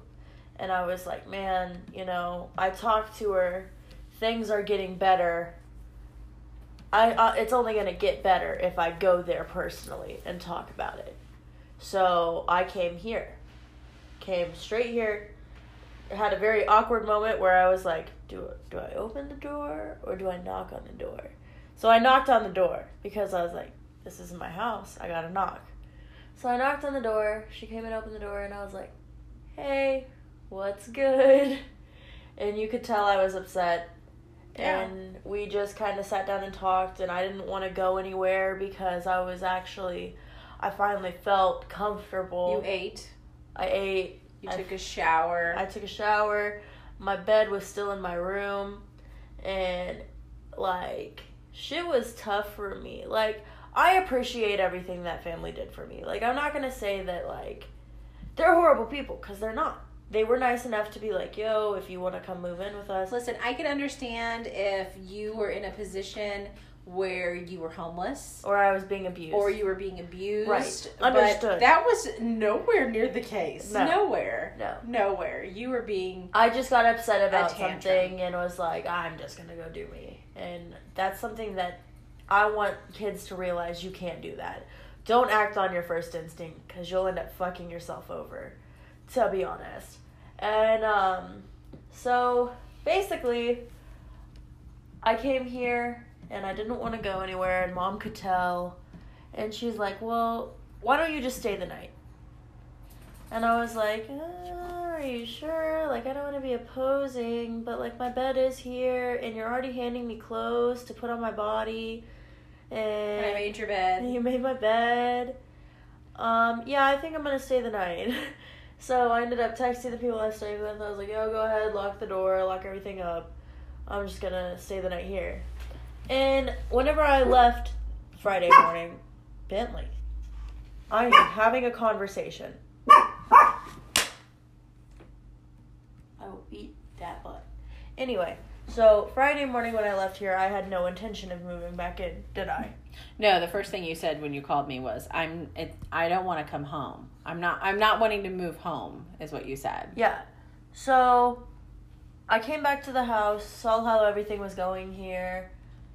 And I was like, man, you know, I talked to her. Things are getting better. I uh, it's only going to get better if I go there personally and talk about it. So, I came here. Came straight here. Had a very awkward moment where I was like, do do I open the door or do I knock on the door? So I knocked on the door because I was like, this isn't my house. I got to knock. So I knocked on the door. She came and opened the door and I was like, "Hey, what's good?" And you could tell I was upset. Yeah. And we just kind of sat down and talked and I didn't want to go anywhere because I was actually I finally felt comfortable. You ate. I ate You I- took a shower. I took a shower. My bed was still in my room. And, like, shit was tough for me. Like, I appreciate everything that family did for me. Like, I'm not going to say that, like, they're horrible people, because they're not. They were nice enough to be like, yo, if you want to come move in with us. Listen, I can understand if you were in a position where you were homeless Or I was being abused. or you were being abused. Right. But that was nowhere near the case. No. Nowhere. No. Nowhere. You were being I just got upset about something and was like, I'm just gonna go do me. And that's something that I want kids to realize you can't do that. Don't act on your first instinct because you'll end up fucking yourself over, to be honest. And um, so basically, I came here and I didn't want to go anywhere, and mom could tell. And she's like, Well, why don't you just stay the night? And I was like, uh, Are you sure? Like, I don't want to be opposing, but like, my bed is here, and you're already handing me clothes to put on my body. And I made your bed. you made my bed. Um, yeah, I think I'm gonna stay the night. So I ended up texting the people I stayed with. I was like, yo, go ahead, lock the door, lock everything up. I'm just gonna stay the night here. And whenever I left Friday morning, Bentley, I am having a conversation. I will eat that butt. Anyway, so Friday morning when I left here, I had no intention of moving back in, did I? No, the first thing you said when you called me was, "I'm. It, I don't want to come home. I'm not. I'm not wanting to move home." Is what you said. Yeah. So I came back to the house, saw how everything was going here,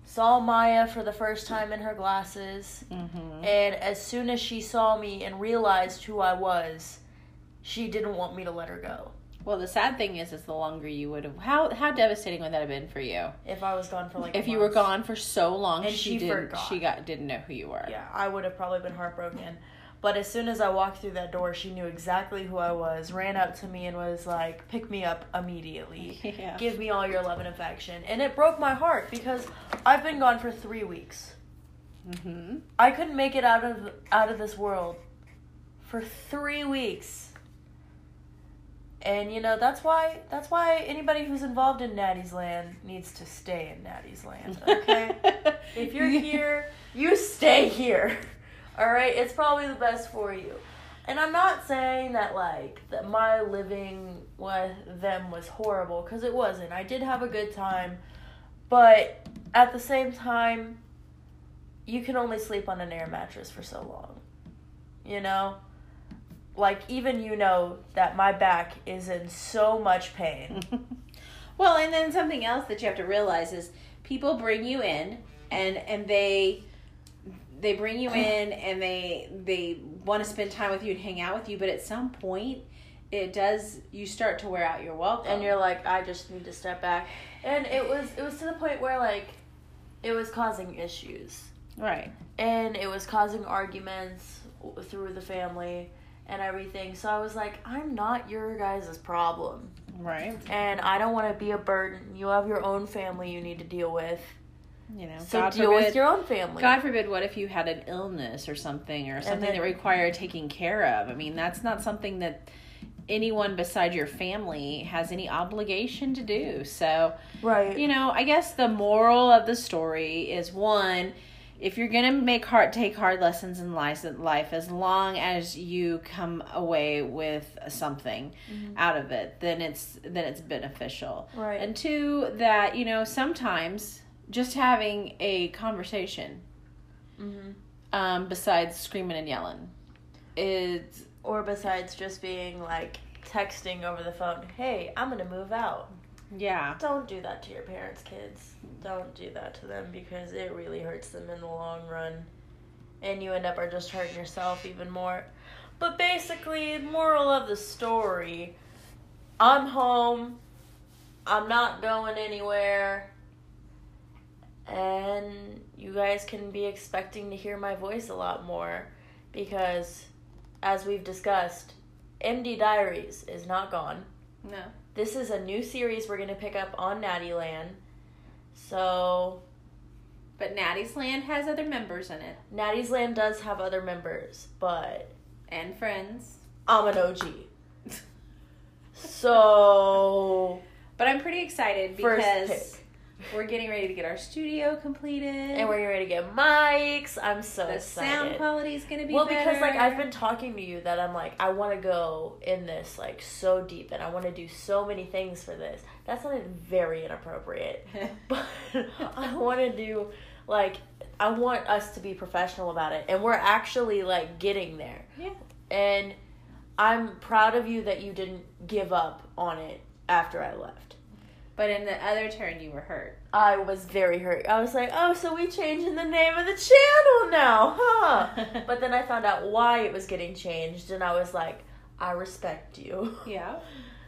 saw Maya for the first time in her glasses, Mm-hmm. and as soon as she saw me and realized who I was, she didn't want me to let her go. Well, the sad thing is, is the longer you would have. How how devastating would that have been for you If I was gone for like if you were gone for so long? And she, she didn't. forgot. She got didn't know who you were. Yeah, I would have probably been heartbroken. But as soon as I walked through that door, she knew exactly who I was, ran up to me and was like, pick me up immediately. Yeah. Give me all your love and affection. And it broke my heart because I've been gone for three weeks. Mm-hmm. I couldn't make it out of out of this world for three weeks. And you know that's why that's why anybody who's involved in Natty's Land needs to stay in Natty's Land. Okay, if you're here, you stay here. All right, it's probably the best for you. And I'm not saying that like that my living with them was horrible because it wasn't. I did have a good time, but at the same time, you can only sleep on an air mattress for so long. You know? Like, even you know that my back is in so much pain. well, and then something else that you have to realize is people bring you in and and they they bring you in and they they want to spend time with you and hang out with you, but at some point it does you start to wear out your welcome. and you're like, I just need to step back. And it was it was to the point where like it was causing issues. right. And it was causing arguments through the family and everything. So I was like, I'm not your guys' problem. Right. And I don't want to be a burden. You have your own family you need to deal with. You know, So God deal forbid, with your own family. God forbid, what if you had an illness or something, or something then- that required taking care of? I mean, that's not something that anyone beside your family has any obligation to do. So, right. you know, I guess the moral of the story is one, if you're gonna make hard take hard lessons in life, life as long as you come away with something mm-hmm. out of it, then it's then it's beneficial. Right. And two, that you know sometimes just having a conversation, hmm um, besides screaming and yelling, is Or besides just being like texting over the phone, hey, I'm to move out. yeah, Don't do that to your parents, kids. Don't do that to them because it really hurts them in the long run. And you end up are just hurting yourself even more. But basically, moral of the story, I'm home. I'm not going anywhere. And you guys can be expecting to hear my voice a lot more because as we've discussed, MD Diaries is not gone. no, This is a new series we're going to pick up on Natty Land. So, but Natty's Land has other members in it Natty's Land does have other members, but and friends. I'm an OG. So, But I'm pretty excited because we're getting ready to get our studio completed, and we're getting ready to get mics. I'm so the excited. sound quality is going to be well, better. because like I've been talking to you that I'm like I want to go in this like so deep and I want to do so many things for this. That sounded very inappropriate, but I want to do like I want us to be professional about it, and we're actually like getting there. yeah. And I'm proud of you that you didn't give up on it after I left. But in the other turn, you were hurt. I was very hurt. I was like, oh, so we changing the name of the channel now, huh? but then I found out why it was getting changed, and I was like, I respect you. Yeah.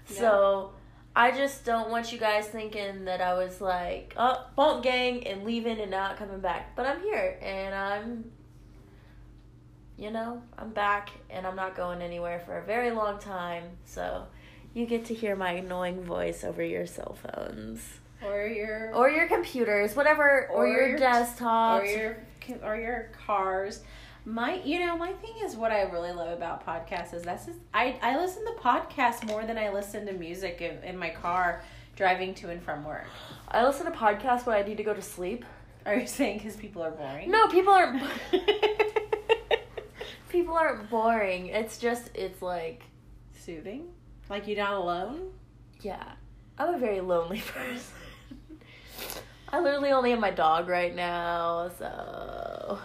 So I just don't want you guys thinking that I was like, oh, bump gang and leaving and not coming back. But I'm here, and I'm, you know, I'm back, and I'm not going anywhere for a very long time. So you get to hear my annoying voice over your cell phones Or your or your computers, whatever, or, Or your, your- desktops. or your or your cars. My, you know, my thing is what I really love about podcasts is that's just, I I listen to podcasts more than I listen to music in, in my car driving to and from work. I listen to podcasts when I need to go to sleep. Are you saying because people are boring? No, people aren't. people aren't boring. It's just it's like Soothing, like you're not alone. yeah. I'm a very lonely person. I literally only have my dog right now, so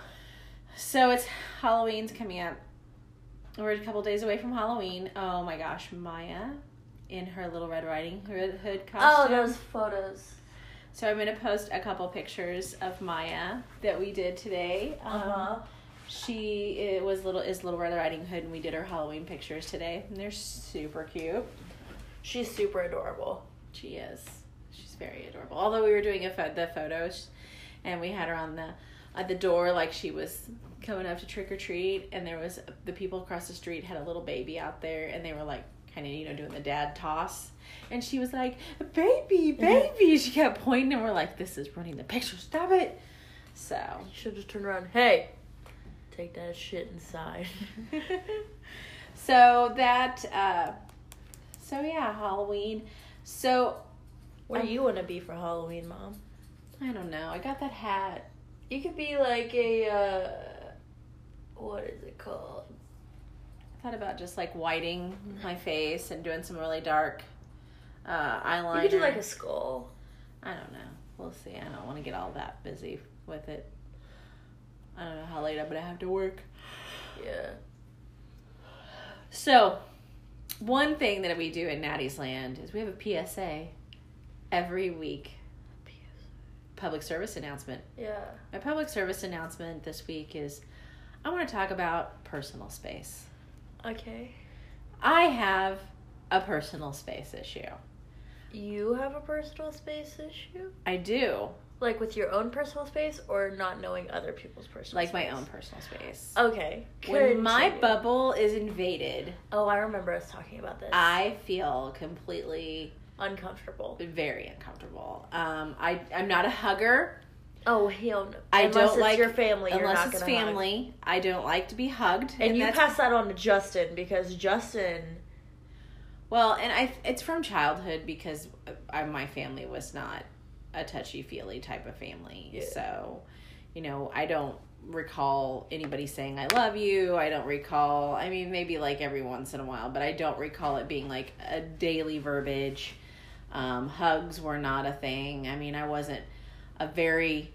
So it's Halloween's coming up. We're a couple days away from Halloween. Oh my gosh, Maya in her little Red Riding Hood costume. oh, those photos. So I'm gonna post a couple pictures of Maya that we did today. Um, Uh huh. She it was little is Little Red Riding Hood, and we did her Halloween pictures today. And they're super cute. She's super adorable. She is. She's very adorable. Although we were doing a pho- the photos, and we had her on the at the door like she was coming up to trick or treat, and there was the people across the street had a little baby out there, and they were like kind of you know doing the dad toss, and she was like baby mm-hmm. baby. she kept pointing, and we're like this is running the picture. Stop it. So. You should just turn around. Hey, take that shit inside. so that uh so yeah halloween so what do you want to be for Halloween, Mom? i don't know i got that hat You could be like a uh, what is it called? i thought about just like whiting my face and doing some really dark uh eyeliner You could do like a skull. i don't know we'll see i don't want to get all that busy with it i don't know how late i'm gonna have to work Yeah. so one thing that we do in natty's land is we have a psa every week PSA. public service announcement Yeah. My public service announcement this week is I want to talk about personal space. Okay. I have a personal space issue. You have a personal space issue? I do, Like with your own personal space or not knowing other people's personal like my own personal space. Okay. When my bubble is invaded, Oh, I remember us talking about this. I feel completely Uncomfortable. very uncomfortable. Um, I I'm not a hugger Oh, hell no. I Unless don't it's like- your family. Unless it's gonna hug. family. I don't like to be hugged, And, you pass that on to Justin because Justin. Well, and I it's from childhood because I, my family was not a touchy feely type of family. Yeah. So, you know, I don't recall anybody saying I love you. I don't recall. I mean, maybe like every once in a while, but I don't recall it being like a daily verbiage. Um, hugs were not a thing. I mean, I wasn't a very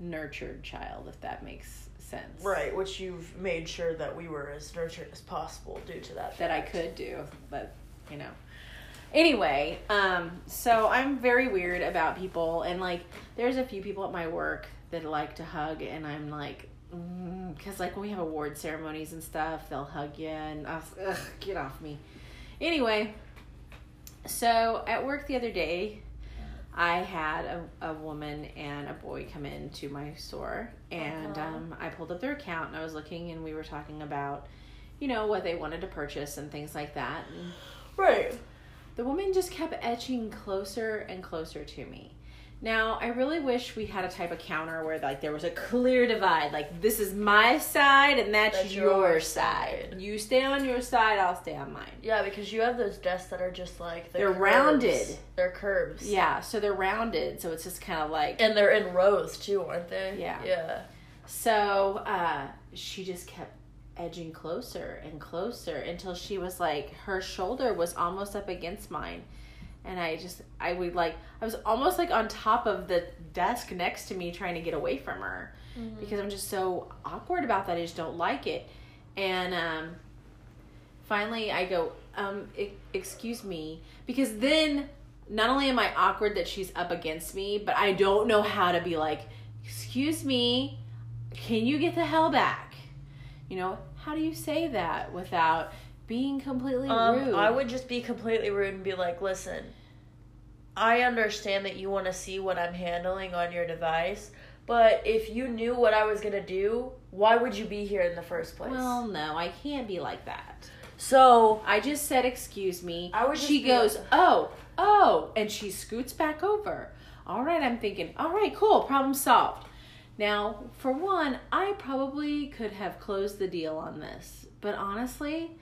nurtured child, if that makes sense. Right, which you've made sure that we were as nurtured as possible due to that. that I could do, but you know. Anyway, um, so I'm very weird about people, and like, there's a few people at my work that like to hug, and I'm like, because like when we have award ceremonies and stuff, they'll hug you, and I was, ugh, get off me. Anyway, so at work the other day, I had a, a woman and a boy come into my store, and Uh-huh. um, I pulled up their account, and I was looking, and we were talking about, you know, what they wanted to purchase and things like that. And Right. The woman just kept etching closer and closer to me. Now, I really wish we had a type of counter where like there was a clear divide, like this is my side and that's, That's your, your side. side. You stay on your side, I'll stay on mine. Yeah, because you have those desks that are just like They're curves. rounded. They're curves. Yeah, so they're rounded, so it's just kind of like And they're in rows too, aren't they? Yeah. Yeah. So uh, she just kept edging closer and closer until she was like her shoulder was almost up against mine. And I just, I would like, I was almost like on top of the desk next to me trying to get away from her because I'm just so awkward about that. I just don't like it. And um, finally, I go, um, excuse me, because then not only am I awkward that she's up against me, but I don't know how to be like, excuse me, can you get the hell back? You know, how do you say that without being completely Um, rude? I would just be completely rude and be like, listen, I understand that you want to see what I'm handling on your device, but if you knew what I was gonna do, why would you be here in the first place? Well, no, I can't be like that. so I just said, excuse me. I would she goes, like- oh, oh, and she scoots back over. All right, I'm thinking, all right, cool, problem solved. Now, for one, I probably could have closed the deal on this, but honestly,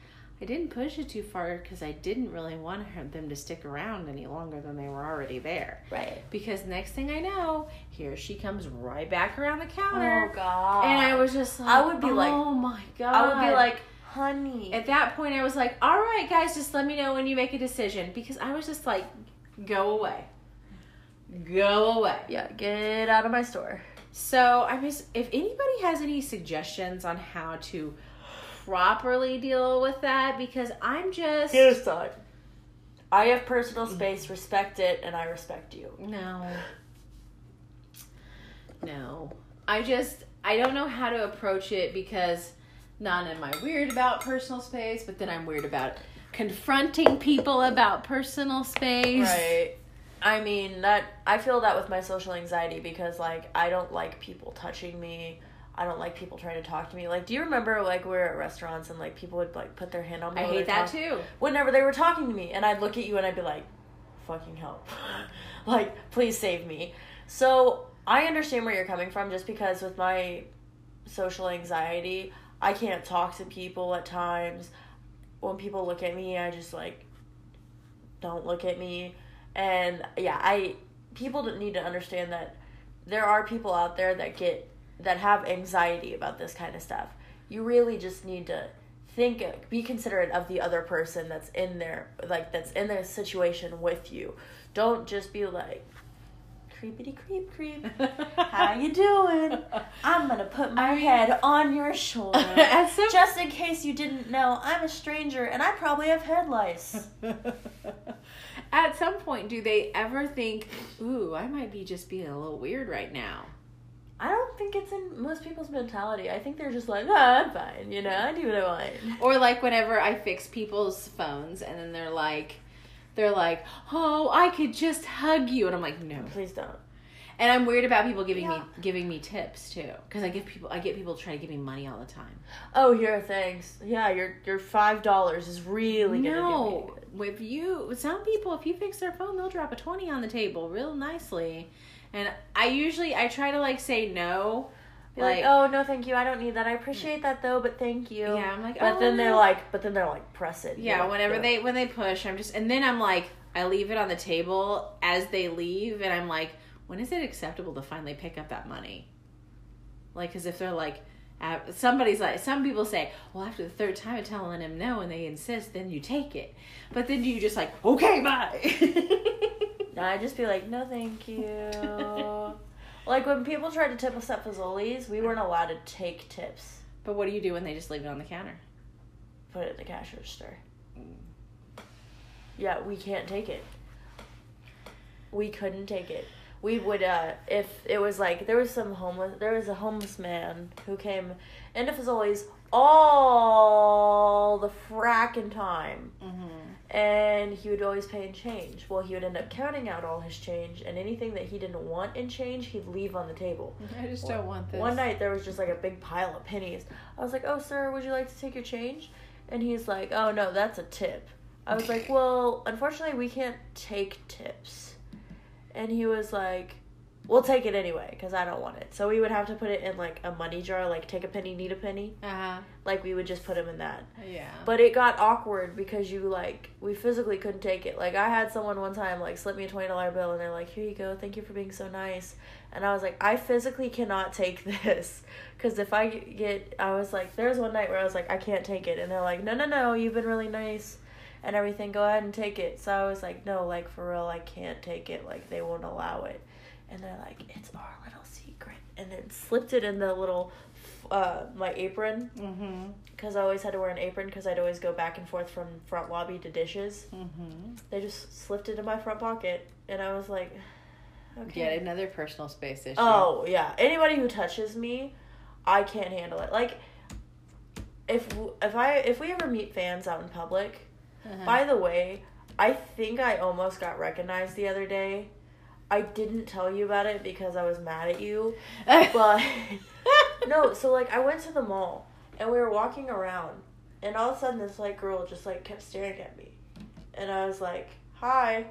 I didn't push it too far because I didn't really want them to stick around any longer than they were already there. Right. Because next thing I know, here she comes right back around the counter. Oh god. And I was just like, I would be like- oh my god. I would be like, honey. at that point, I was like, all right, guys, just let me know when you make a decision. Because I was just like, go away. Go away. yeah, get out of my store. So, I mean, if anybody has any suggestions on how to properly deal with that, because I'm just. Here's thought. I have personal mm. space, respect it, and I respect you. No. No. I just I don't know how to approach it because not am I weird about personal space, but then I'm weird about confronting people about personal space. Right. I mean that I feel that with my social anxiety because like I don't like people touching me. I don't like people trying to talk to me. Like, do you remember like we were at restaurants and like people would like put their hand on me? I hate that too. Whenever they were talking to me, and I'd look at you and I'd be like, "Fucking help!" like, please save me. So I understand where you're coming from, just because with my social anxiety, I can't talk to people at times. When people look at me, I just like don't look at me. And yeah, I people need to understand that there are people out there that get that have anxiety about this kind of stuff. You really just need to think be considerate of the other person that's in there like that's in their situation with you. Don't just be like creepity creep creep. How you doing? I'm gonna put my head on your shoulder. Just in case you didn't know, I'm a stranger and I probably have head lice. At some point, do they ever think, "Ooh, I might be just being a little weird right now"? I don't think it's in most people's mentality. I think they're just like, oh, I'm fine, you know, I do what I want. Or like whenever I fix people's phones, and then they're like, they're like, "Oh, I could just hug you," and I'm like, "No." Please don't. And I'm weird about people giving Yeah. me giving me tips too, because I give people I get people trying to give me money all the time. Oh, here, thanks. Yeah, your your five dollars is really gonna no, do me. With you, some people, if you fix their phone, they'll drop a twenty on the table real nicely. And I usually I try to like say no, Be like, oh no, thank you. I don't need that. I appreciate that though, but thank you. Yeah, I'm like, but oh, then they're like, but then they're like, press it. yeah. Like, Whenever they when they push, I'm just and then I'm like I leave it on the table as they leave, and I'm like, when is it acceptable to finally pick up that money? Like, because if they're like. Uh, somebody's like some people say well after the third time of telling them no and they insist then you take it but then you just like okay bye No, I just be like, no, thank you. like when people tried to tip us at Fazoli's, we weren't allowed to take tips. but what do you do when they just leave it on the counter Put it in the cash register. Yeah, we can't take it. We couldn't take it. We would uh if it was like there was some homeless there was a homeless man who came into always all the frackin' time. mm-hmm. And he would always pay in change. Well, he would end up counting out all his change, and anything that he didn't want in change, he'd leave on the table. i just don't want this One night there was just like a big pile of pennies. I was like, "Oh, sir, would you like to take your change?" And he's like, "Oh no, that's a tip." I was like, "Well, unfortunately, we can't take tips." And he was like, "We'll take it anyway because I don't want it." So we would have to put it in like a money jar, like take a penny, need a penny. uh-huh Like we would just put him in that. yeah But it got awkward because you like we physically couldn't take it. Like I had someone one time like slip me a twenty dollar bill and they're like, "Here you go, thank you for being so nice." And I was like, I physically cannot take this because if I get, I was like, there was one night where I was like, I can't take it, and they're like, No, no, no, you've been really nice and everything. Go ahead and take it. So I was like, No, like for real, I can't take it. Like they won't allow it. And they're like, It's our little secret, and then slipped it in the little, uh, my apron mm-hmm because I always had to wear an apron because I'd always go back and forth from front lobby to dishes. mm-hmm They just slipped it in my front pocket, and I was like, okay. Yet another personal space issue. Oh yeah, anybody who touches me, I can't handle it. Like, if if I if we ever meet fans out in public, Uh-huh. by the way, I think I almost got recognized the other day. I didn't tell you about it because I was mad at you, but no. So like, I went to the mall and we were walking around, and all of a sudden this like girl just like kept staring at me, and I was like, "Hi,"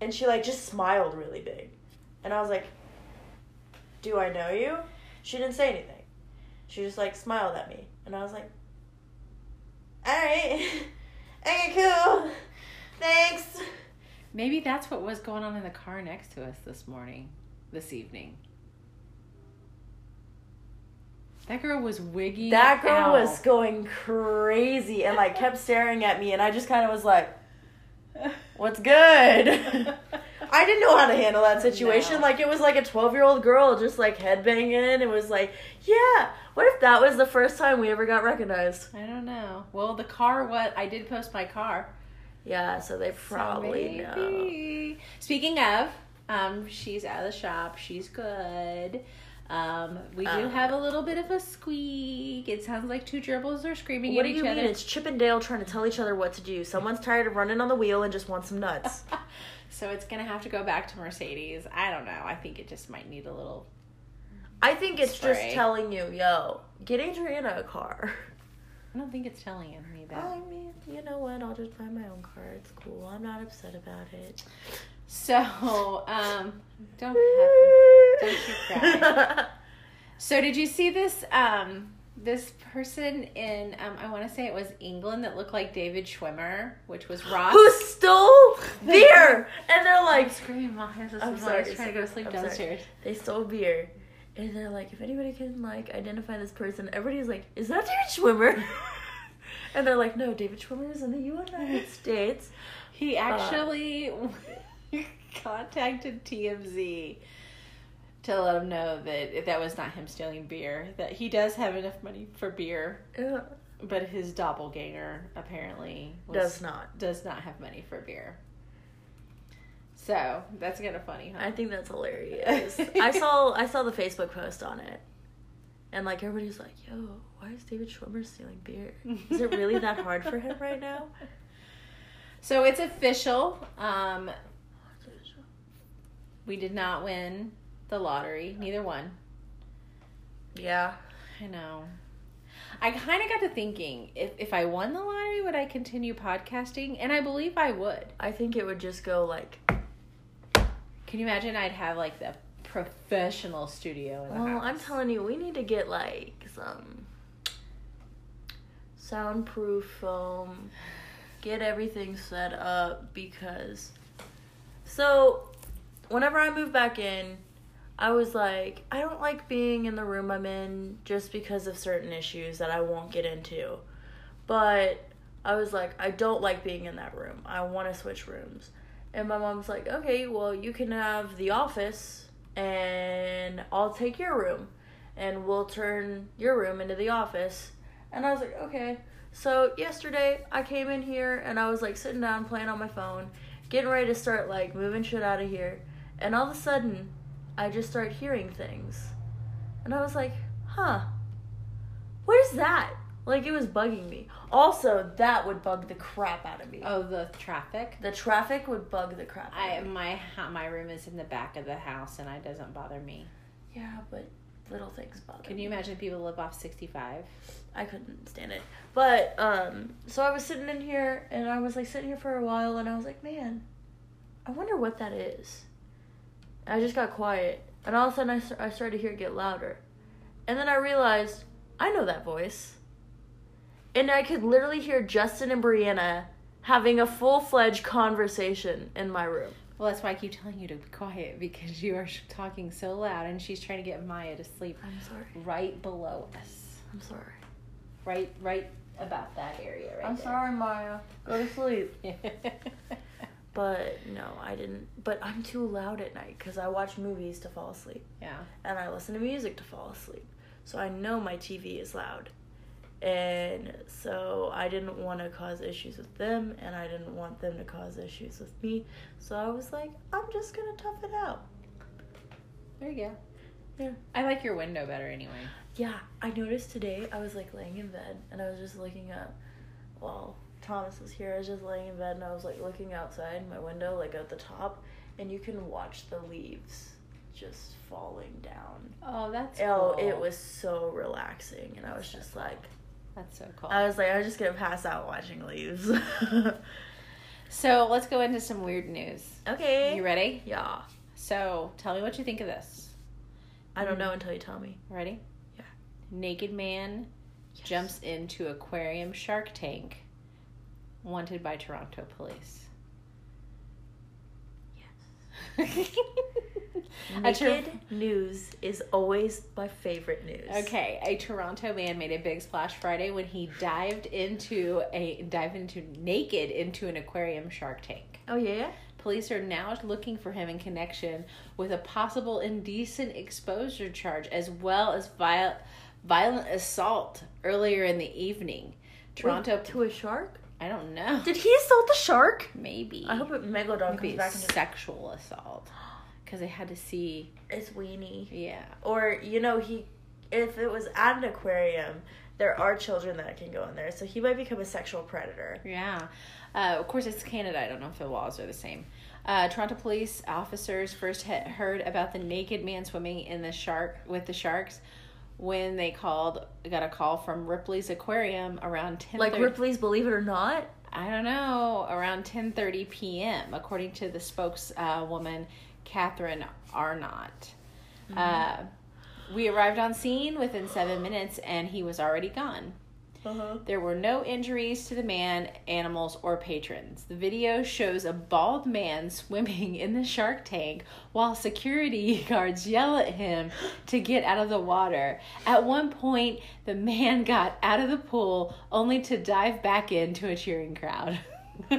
and she like just smiled really big, and I was like, "Do I know you?" She didn't say anything. She just like smiled at me, and I was like, "All right, okay, cool, thanks." Maybe that's what was going on in the car next to us this morning, this evening. That girl was wigging. That girl out. was going crazy and like kept staring at me, and I just kind of was like, "What's good?" I didn't know how to handle that situation. No. Like it was like a twelve year old girl just like headbanging. It was like, yeah. What if that was the first time we ever got recognized? I don't know. Well, the car. What I did post my car. Yeah, so they So probably know. Speaking of, um, she's out of the shop. She's good. Um, we do Uh. have a little bit of a squeak. It sounds like two gerbils are screaming What at do each you other. mean? It's Chip and Dale trying to tell each other what to do. Someone's tired of running on the wheel and just wants some nuts. so it's gonna have to go back to Mercedes. I don't know. I think it just might need a little. I think it's Spray. just telling you, yo, get Adriana a car. I don't think it's telling me that. I mean, you know what? I'll just buy my own car. It's cool. I'm not upset about it. So, um, don't have. Don't you cry. So did you see this um this person in um I want to say it was England that looked like David Schwimmer, which was Ross. Who stole beer? And they're I'm like, screaming my hands I'm I'm sorry, sorry, trying to go to sleep I'm sorry. downstairs. they stole beer. And they're like, if anybody can like identify this person, everybody's like, is that David Schwimmer? and they're like, no, David Schwimmer is in the United States. He actually contacted TMZ to let him know that that was not him stealing beer. That he does have enough money for beer, Yeah. but his doppelganger apparently was, Does not. does not have money for beer. So that's kind of funny, huh? I think that's hilarious. I saw I saw the Facebook post on it. And like everybody's like, yo, why is David Schwimmer stealing beer? Is it really that hard for him right now? So it's official. Um, we did not win the lottery, neither one. Yeah. I know. I kind of got to thinking if if I won the lottery, would I continue podcasting? And I believe I would. I think it would just go like Can you imagine? I'd have like the professional studio in the Well, house. I'm telling you, we need to get like some soundproof foam. Get everything set up because so whenever I move back in, I was like, I don't like being in the room I'm in just because of certain issues that I won't get into. But I was like, I don't like being in that room. I want to switch rooms. And my mom's like, okay, well, you can have the office and I'll take your room and we'll turn your room into the office. And I was like, okay. So yesterday I came in here and I was like sitting down playing on my phone, getting ready to start like moving shit out of here. And all of a sudden, I just start hearing things. And I was like, huh, what is that? Like it was bugging me. Also, that would bug the crap out of me. oh, the traffic. The traffic would bug the crap out I of me. my my room is in the back of the house, and it doesn't bother me. Yeah, but little things bother Can me. you imagine people live off sixty five? I couldn't stand it. But um so I was sitting in here and I was like sitting here for a while and I was like, "Man, I wonder what that is." I just got quiet and all of a sudden I, st- I started to hear it get louder. And then I realized I know that voice. And I could literally hear Justin and Brianna having a full-fledged conversation in my room. Well, that's why I keep telling you to be quiet because you are talking so loud, and she's trying to get Maya to sleep I'm sorry. right below us, I'm sorry. right, right about that area. Right I'm there. sorry, Maya. Go to sleep. But no, I didn't. But I'm too loud at night because I watch movies to fall asleep Yeah. and I listen to music to fall asleep. So I know my TV is loud. And so I didn't want to cause issues with them and I didn't want them to cause issues with me. So I was like, I'm just going to tough it out. There you go. Yeah. I like your window better anyway. Yeah, I noticed today I was like laying in bed and I was just looking up while Thomas was here. I was just laying in bed and I was like looking outside my window, like at the top, and you can watch the leaves just falling down. Oh, that's Oh, cool. it was so relaxing, and I was just like, That's so cool. I was like, I was just gonna pass out watching leaves. so let's go into some weird news. okay. You ready? Yeah. So tell me what you think of this. I don't know mm. until you tell me. Ready? Yeah. Naked man jumps into aquarium shark tank. Wanted by Toronto police. Yes. Naked news is always my favorite news. Okay, a Toronto man made a big splash Friday when he dived into a dived into naked into an aquarium shark tank. Oh yeah. Police are now looking for him in connection with a possible indecent exposure charge as well as viol- violent assault earlier in the evening. Toronto Wait, to a shark? I don't know. Did he assault the shark? Maybe. I hope it megalodon Maybe comes back into sexual assault. Because they had to see. his weenie. Yeah. Or you know he, if it was at an aquarium, there are children that can go in there, so he might become a sexual predator. Yeah. Uh, of course, it's Canada. I don't know if the laws are the same. Uh, Toronto police officers first had heard about the naked man swimming in the shark with the sharks when they called got a call from Ripley's Aquarium around ten. Like Ripley's Believe It or Not. I don't know around ten thirty p.m. According to the spokeswoman Catherine Arnott. Uh, we arrived on scene within seven minutes, and he was already gone. Uh-huh. There were no injuries to the man, animals, or patrons. The video shows a bald man swimming in the shark tank while security guards yell at him to get out of the water. At one point, the man got out of the pool only to dive back into a cheering crowd.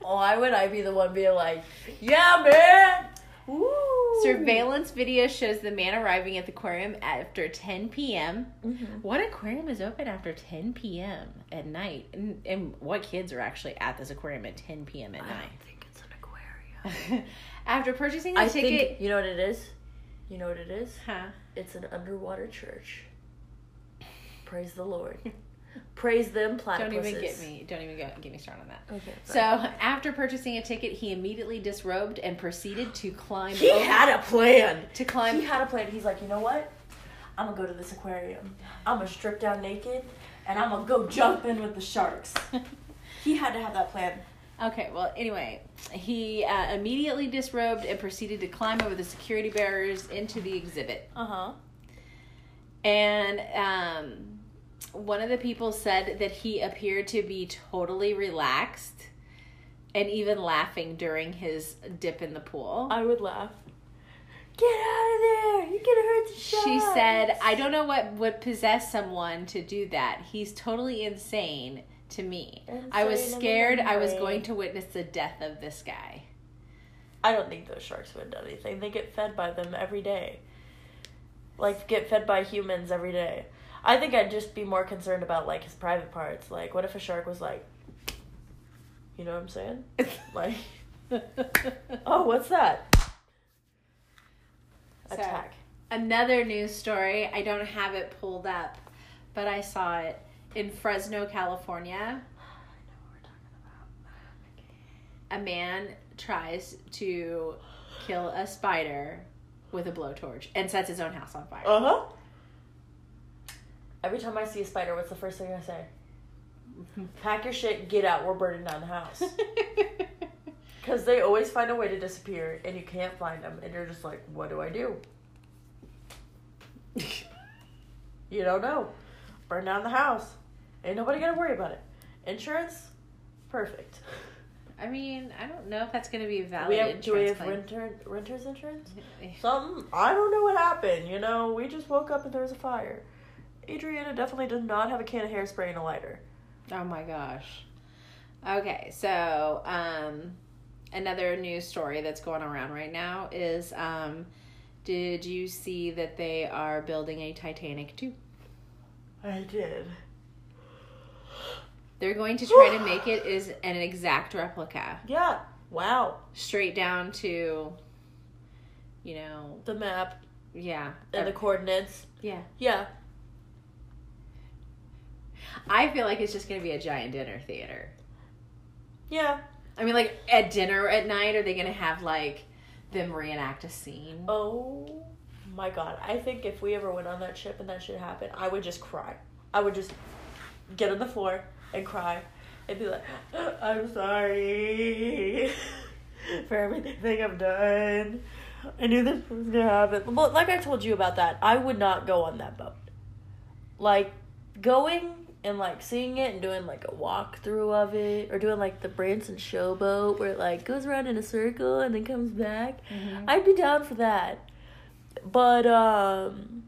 Why would I be the one being like, "Yeah, man"? Woo. Surveillance video shows the man arriving at the aquarium after 10 p.m. Mhm. What aquarium is open after 10 p.m. at night? And, and what kids are actually at this aquarium at 10 p.m. at I night? don't think it's an aquarium. After purchasing a I ticket, think you know what it is. You know what it is. huh? It's an underwater church. Praise the Lord. Praise them platypuses. Don't even get me. Don't even get, get me started on that. Okay. So after purchasing a ticket, he immediately disrobed and proceeded to climb. he over- had a plan. to climb. He had a plan. He's like, you know what? I'm gonna go to this aquarium. I'm gonna strip down naked, and I'm gonna go jump in with the sharks. he had to have that plan. Okay, well, anyway, he uh, immediately disrobed and proceeded to climb over the security barriers into the exhibit. Uh huh. And um, one of the people said that he appeared to be totally relaxed and even laughing during his dip in the pool. I would laugh. Get out of there! You're gonna hurt the sharks. She said, I don't know what would possess someone to do that. He's totally insane to me. I was Insane in the scared I was going to witness the death of this guy. I don't think those sharks would do anything. They get fed by them every day. Like get fed by humans every day. I think I'd just be more concerned about like his private parts. Like what if a shark was like You know what I'm saying? Like Oh, what's that? So- Attack. Another news story. I don't have it pulled up, but I saw it in Fresno, California. A man tries to kill a spider with a blowtorch and sets his own house on fire. Uh-huh. Every time I see a spider, what's the first thing I say? Pack your shit, get out, we're burning down the house. Because they always find a way to disappear and you can't find them. And you're just like, what do I do? You don't know. Burn down the house. Ain't nobody gonna worry about it. Insurance? Perfect. I mean, I don't know if that's to be valid we have, do we have claim. renter, renter's insurance? Something. I don't know what happened. You know, we just woke up and there was a fire. Adriana definitely did not have a can of hairspray and a lighter. Oh my gosh. Okay, so um, another news story that's going around right now is um, did you see that they are building a Titanic 2? I did. They're going to try to make it is an exact replica, Yeah. Wow. straight down to, you know, The map yeah, and the coordinates. yeah. Yeah. I feel like it's just going to be a giant dinner theater. Yeah. I mean, like at dinner at night, are they going to have like them reenact a scene? Oh my god. I think if we ever went on that ship and that shit happened, I would just cry. I would just get on the floor and cry and be like, I'm sorry for everything I've done. I knew this was gonna happen. But like I told you about that, I would not go on that boat. Like going and like seeing it and doing like a walkthrough of it, or doing like the Branson showboat where it like goes around in a circle and then comes back. Mhm. I'd be down for that. But um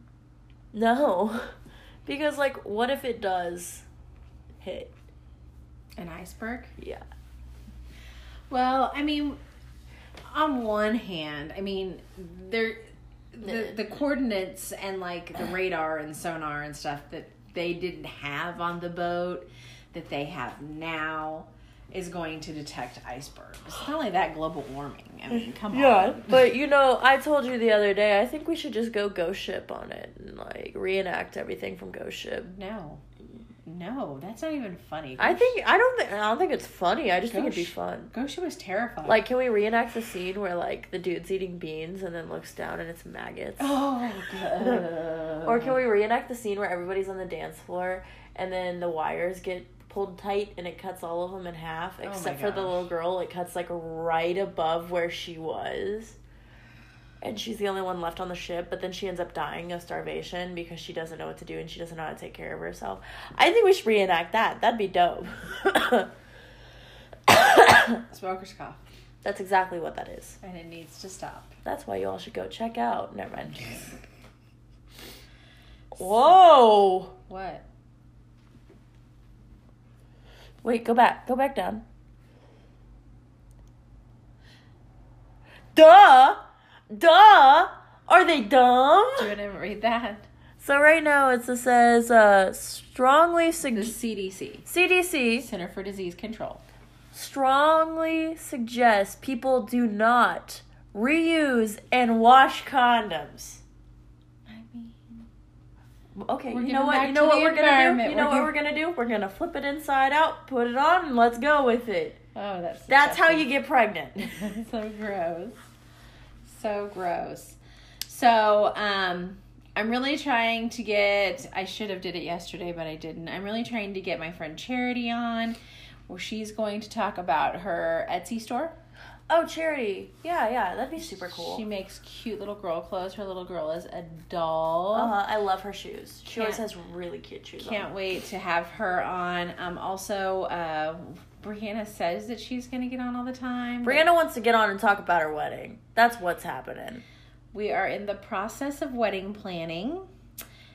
no. Because like what if it does hit? An iceberg? Yeah. Well, I mean, on one hand, I mean, there the the coordinates and like the radar and sonar and stuff that they didn't have on the boat that they have now is going to detect icebergs. It's not only that global warming. I mean, come Yeah, on. but you know, I told you the other day, I think we should just go Ghost Ship on it and like reenact everything from Ghost Ship. No. No, that's not even funny. I think I don't think I don't think it's funny. I just think it'd be fun. Ghost Ship was terrifying. Like, can we reenact the scene where like the dude's eating beans and then looks down and it's maggots? oh, God. Or can we reenact the scene where everybody's on the dance floor and then the wires get pulled tight and it cuts all of them in half Oh except for the little girl it cuts like right above where she was and she's the only one left on the ship but then she ends up dying of starvation because she doesn't know what to do and she doesn't know how to take care of herself i think we should reenact that that'd be dope Smoker's cough. that's exactly what that is And it needs to stop. that's why you all should go check out never mind whoa What? Wait, go back. Go back down. Duh! Duh! Are they dumb? Do you to read that? So right now it says uh, strongly The sug- CDC, CDC Center for Disease Control. strongly suggests people do not reuse and wash condoms. I mean, Okay, you know what? You know what we're gonna do? You know We're what we're gonna do? We're gonna flip it inside out, put it on, and let's go with it. oh, that's That's how you get pregnant. so gross. So gross. So, um, I'm really trying to get. I should have did it yesterday, but I didn't. I'm really trying to get my friend Charity on, where she's going to talk about her Etsy store. Oh, charity. Yeah, yeah, that'd be super cool. She makes cute little girl clothes. Her little girl is a doll. uh-huh. I love her shoes. She always Can't- has really cute shoes. Can't on. wait to have her on. Um, also, uh, Brianna says that she's going to get on all the time. Brianna wants to get on and talk about her wedding. That's what's happening. We are in the process of wedding planning.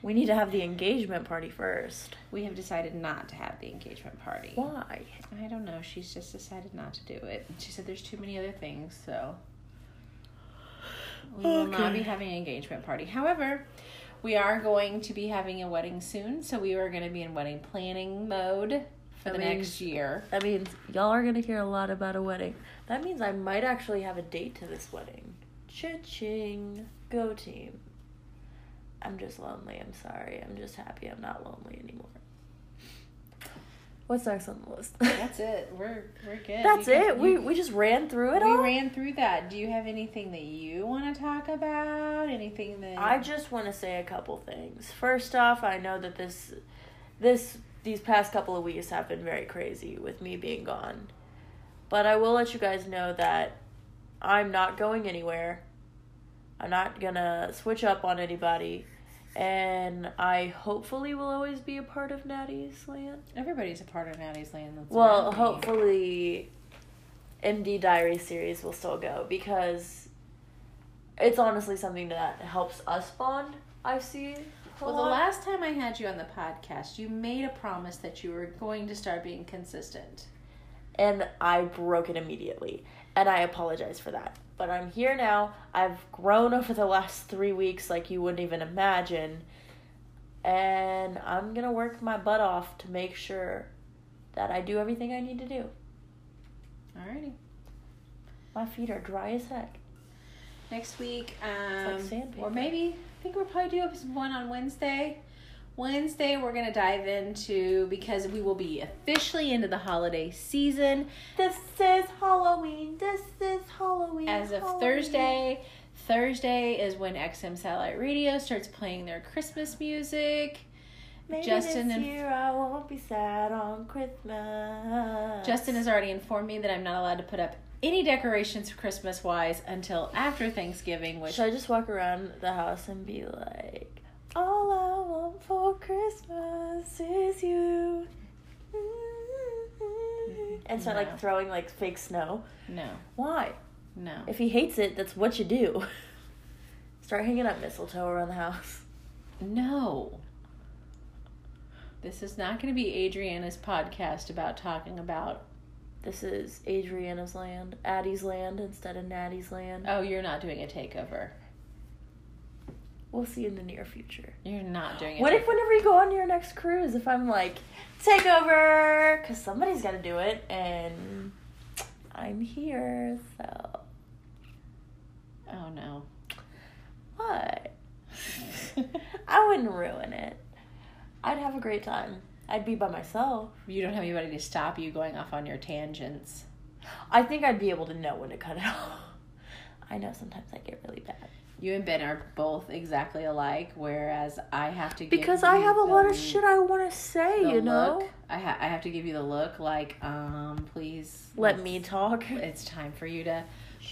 We need to have the engagement party first. We have decided not to have the engagement party. Why? I don't know. She's just decided not to do it. She said there's too many other things, so we will not be having an engagement party. However, we are going to be having a wedding soon, so we are going to be in wedding planning mode the means- next year. That means y'all are gonna hear a lot about a wedding. That means I might actually have a date to this wedding. Cha-ching. Go team. I'm just lonely. I'm sorry. I'm just happy I'm not lonely anymore. What's next on the list? That's it. We're we're good. That's can- it. We you- we just ran through it all. we all. ran through that. Do you have anything that you want to talk about? Anything that I just want to say a couple things. First off, I know that this this these past couple of weeks have been very crazy with me being gone. But I will let you guys know that I'm not going anywhere. I'm not to switch up on anybody. And I hopefully will always be a part of Natty's Land. everybody's a part of Natty's Land. That's Well, hopefully, MD Diary series will still go because it's honestly something that helps us bond. I see. Well, the last time I had you on the podcast, you made a promise that you were going to start being consistent. and I broke it immediately, and I apologize for that. But I'm here now. I've grown over the last three weeks like you wouldn't even imagine, and I'm gonna work my butt off to make sure that I do everything I need to do. Alrighty. My feet are dry as heck. Next week, um, like sandpaper. or maybe think we'll probably do one on Wednesday. Wednesday, we're gonna dive into because we will be officially into the holiday season This is Halloween. This is Halloween. as of Halloween. Thursday. Thursday is when XM Satellite Radio starts playing their Christmas music. Maybe Justin this and- year I won't be sad on Christmas. Justin has already informed me that I'm not allowed to put up any decorations Christmas wise until after Thanksgiving, which Should I just walk around the house and be like, All I want for Christmas is you? Mm-hmm. And start No. like throwing like fake snow. no, Why? no. If he hates it, that's what you do. Start hanging up mistletoe around the house. No. This is not going to be Adriana's podcast about talking about. This is Adriana's land, Addie's land instead of Natty's land. Oh, you're not doing a takeover. We'll see in the near future. You're not doing it. What if whenever you go on your next cruise, if I'm like, take over, because somebody's got to do it, and I'm here, so Oh no. what? I wouldn't ruin it. I'd have a great time. I'd be by myself. you don't have anybody to stop you going off on your tangents. I think I'd be able to know when to cut it off. I know sometimes I get really bad. You and Ben are both exactly alike, whereas I have to give Because I have a lot of shit I want to say, you know? look. I ha- I have to give you the look, like, um, please Let me talk. It's time for you to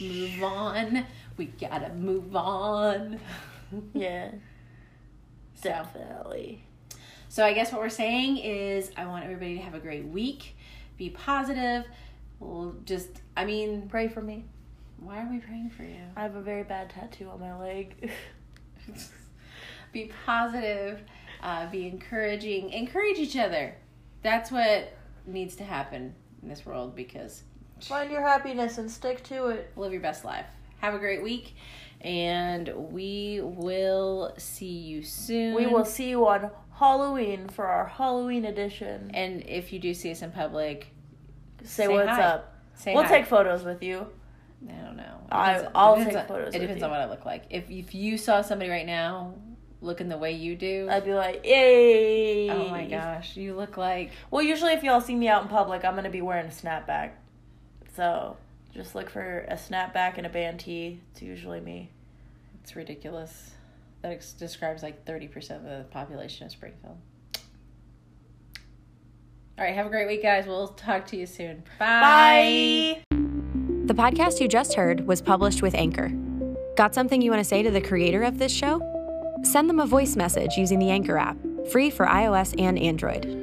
move on. We gotta move on. Yeah, So, definitely. So I guess what we're saying is, I want everybody to have a great week. Be positive. We'll just, I mean, Pray for me. why are we praying for you? I have a very bad tattoo on my leg. be positive, uh, be encouraging, encourage each other. That's what needs to happen in this world because Find your happiness and stick to it. live your best life. Have a great week, and we will see you soon. We will see you on Halloween for our Halloween edition. And if you do see us in public, Say, say what's hi. up. say we'll hi. take photos with you. I don't know. I, I'll take on- photos It depends you. on what I look like. If if you saw somebody right now looking the way you do, I'd be like, yay. oh my gosh, you look like Well, usually if y'all see me out in public, I'm going to be wearing a snapback. So just look for a snapback and a band tee. It's usually me. it's ridiculous. That ex- describes like thirty percent of the population of Springfield. All right, have a great week, guys. We'll talk to you soon. Bye. The podcast you just heard was published with Anchor. Got something you want to say to the creator of this show? Send them a voice message using the Anchor app, free for iOS and Android.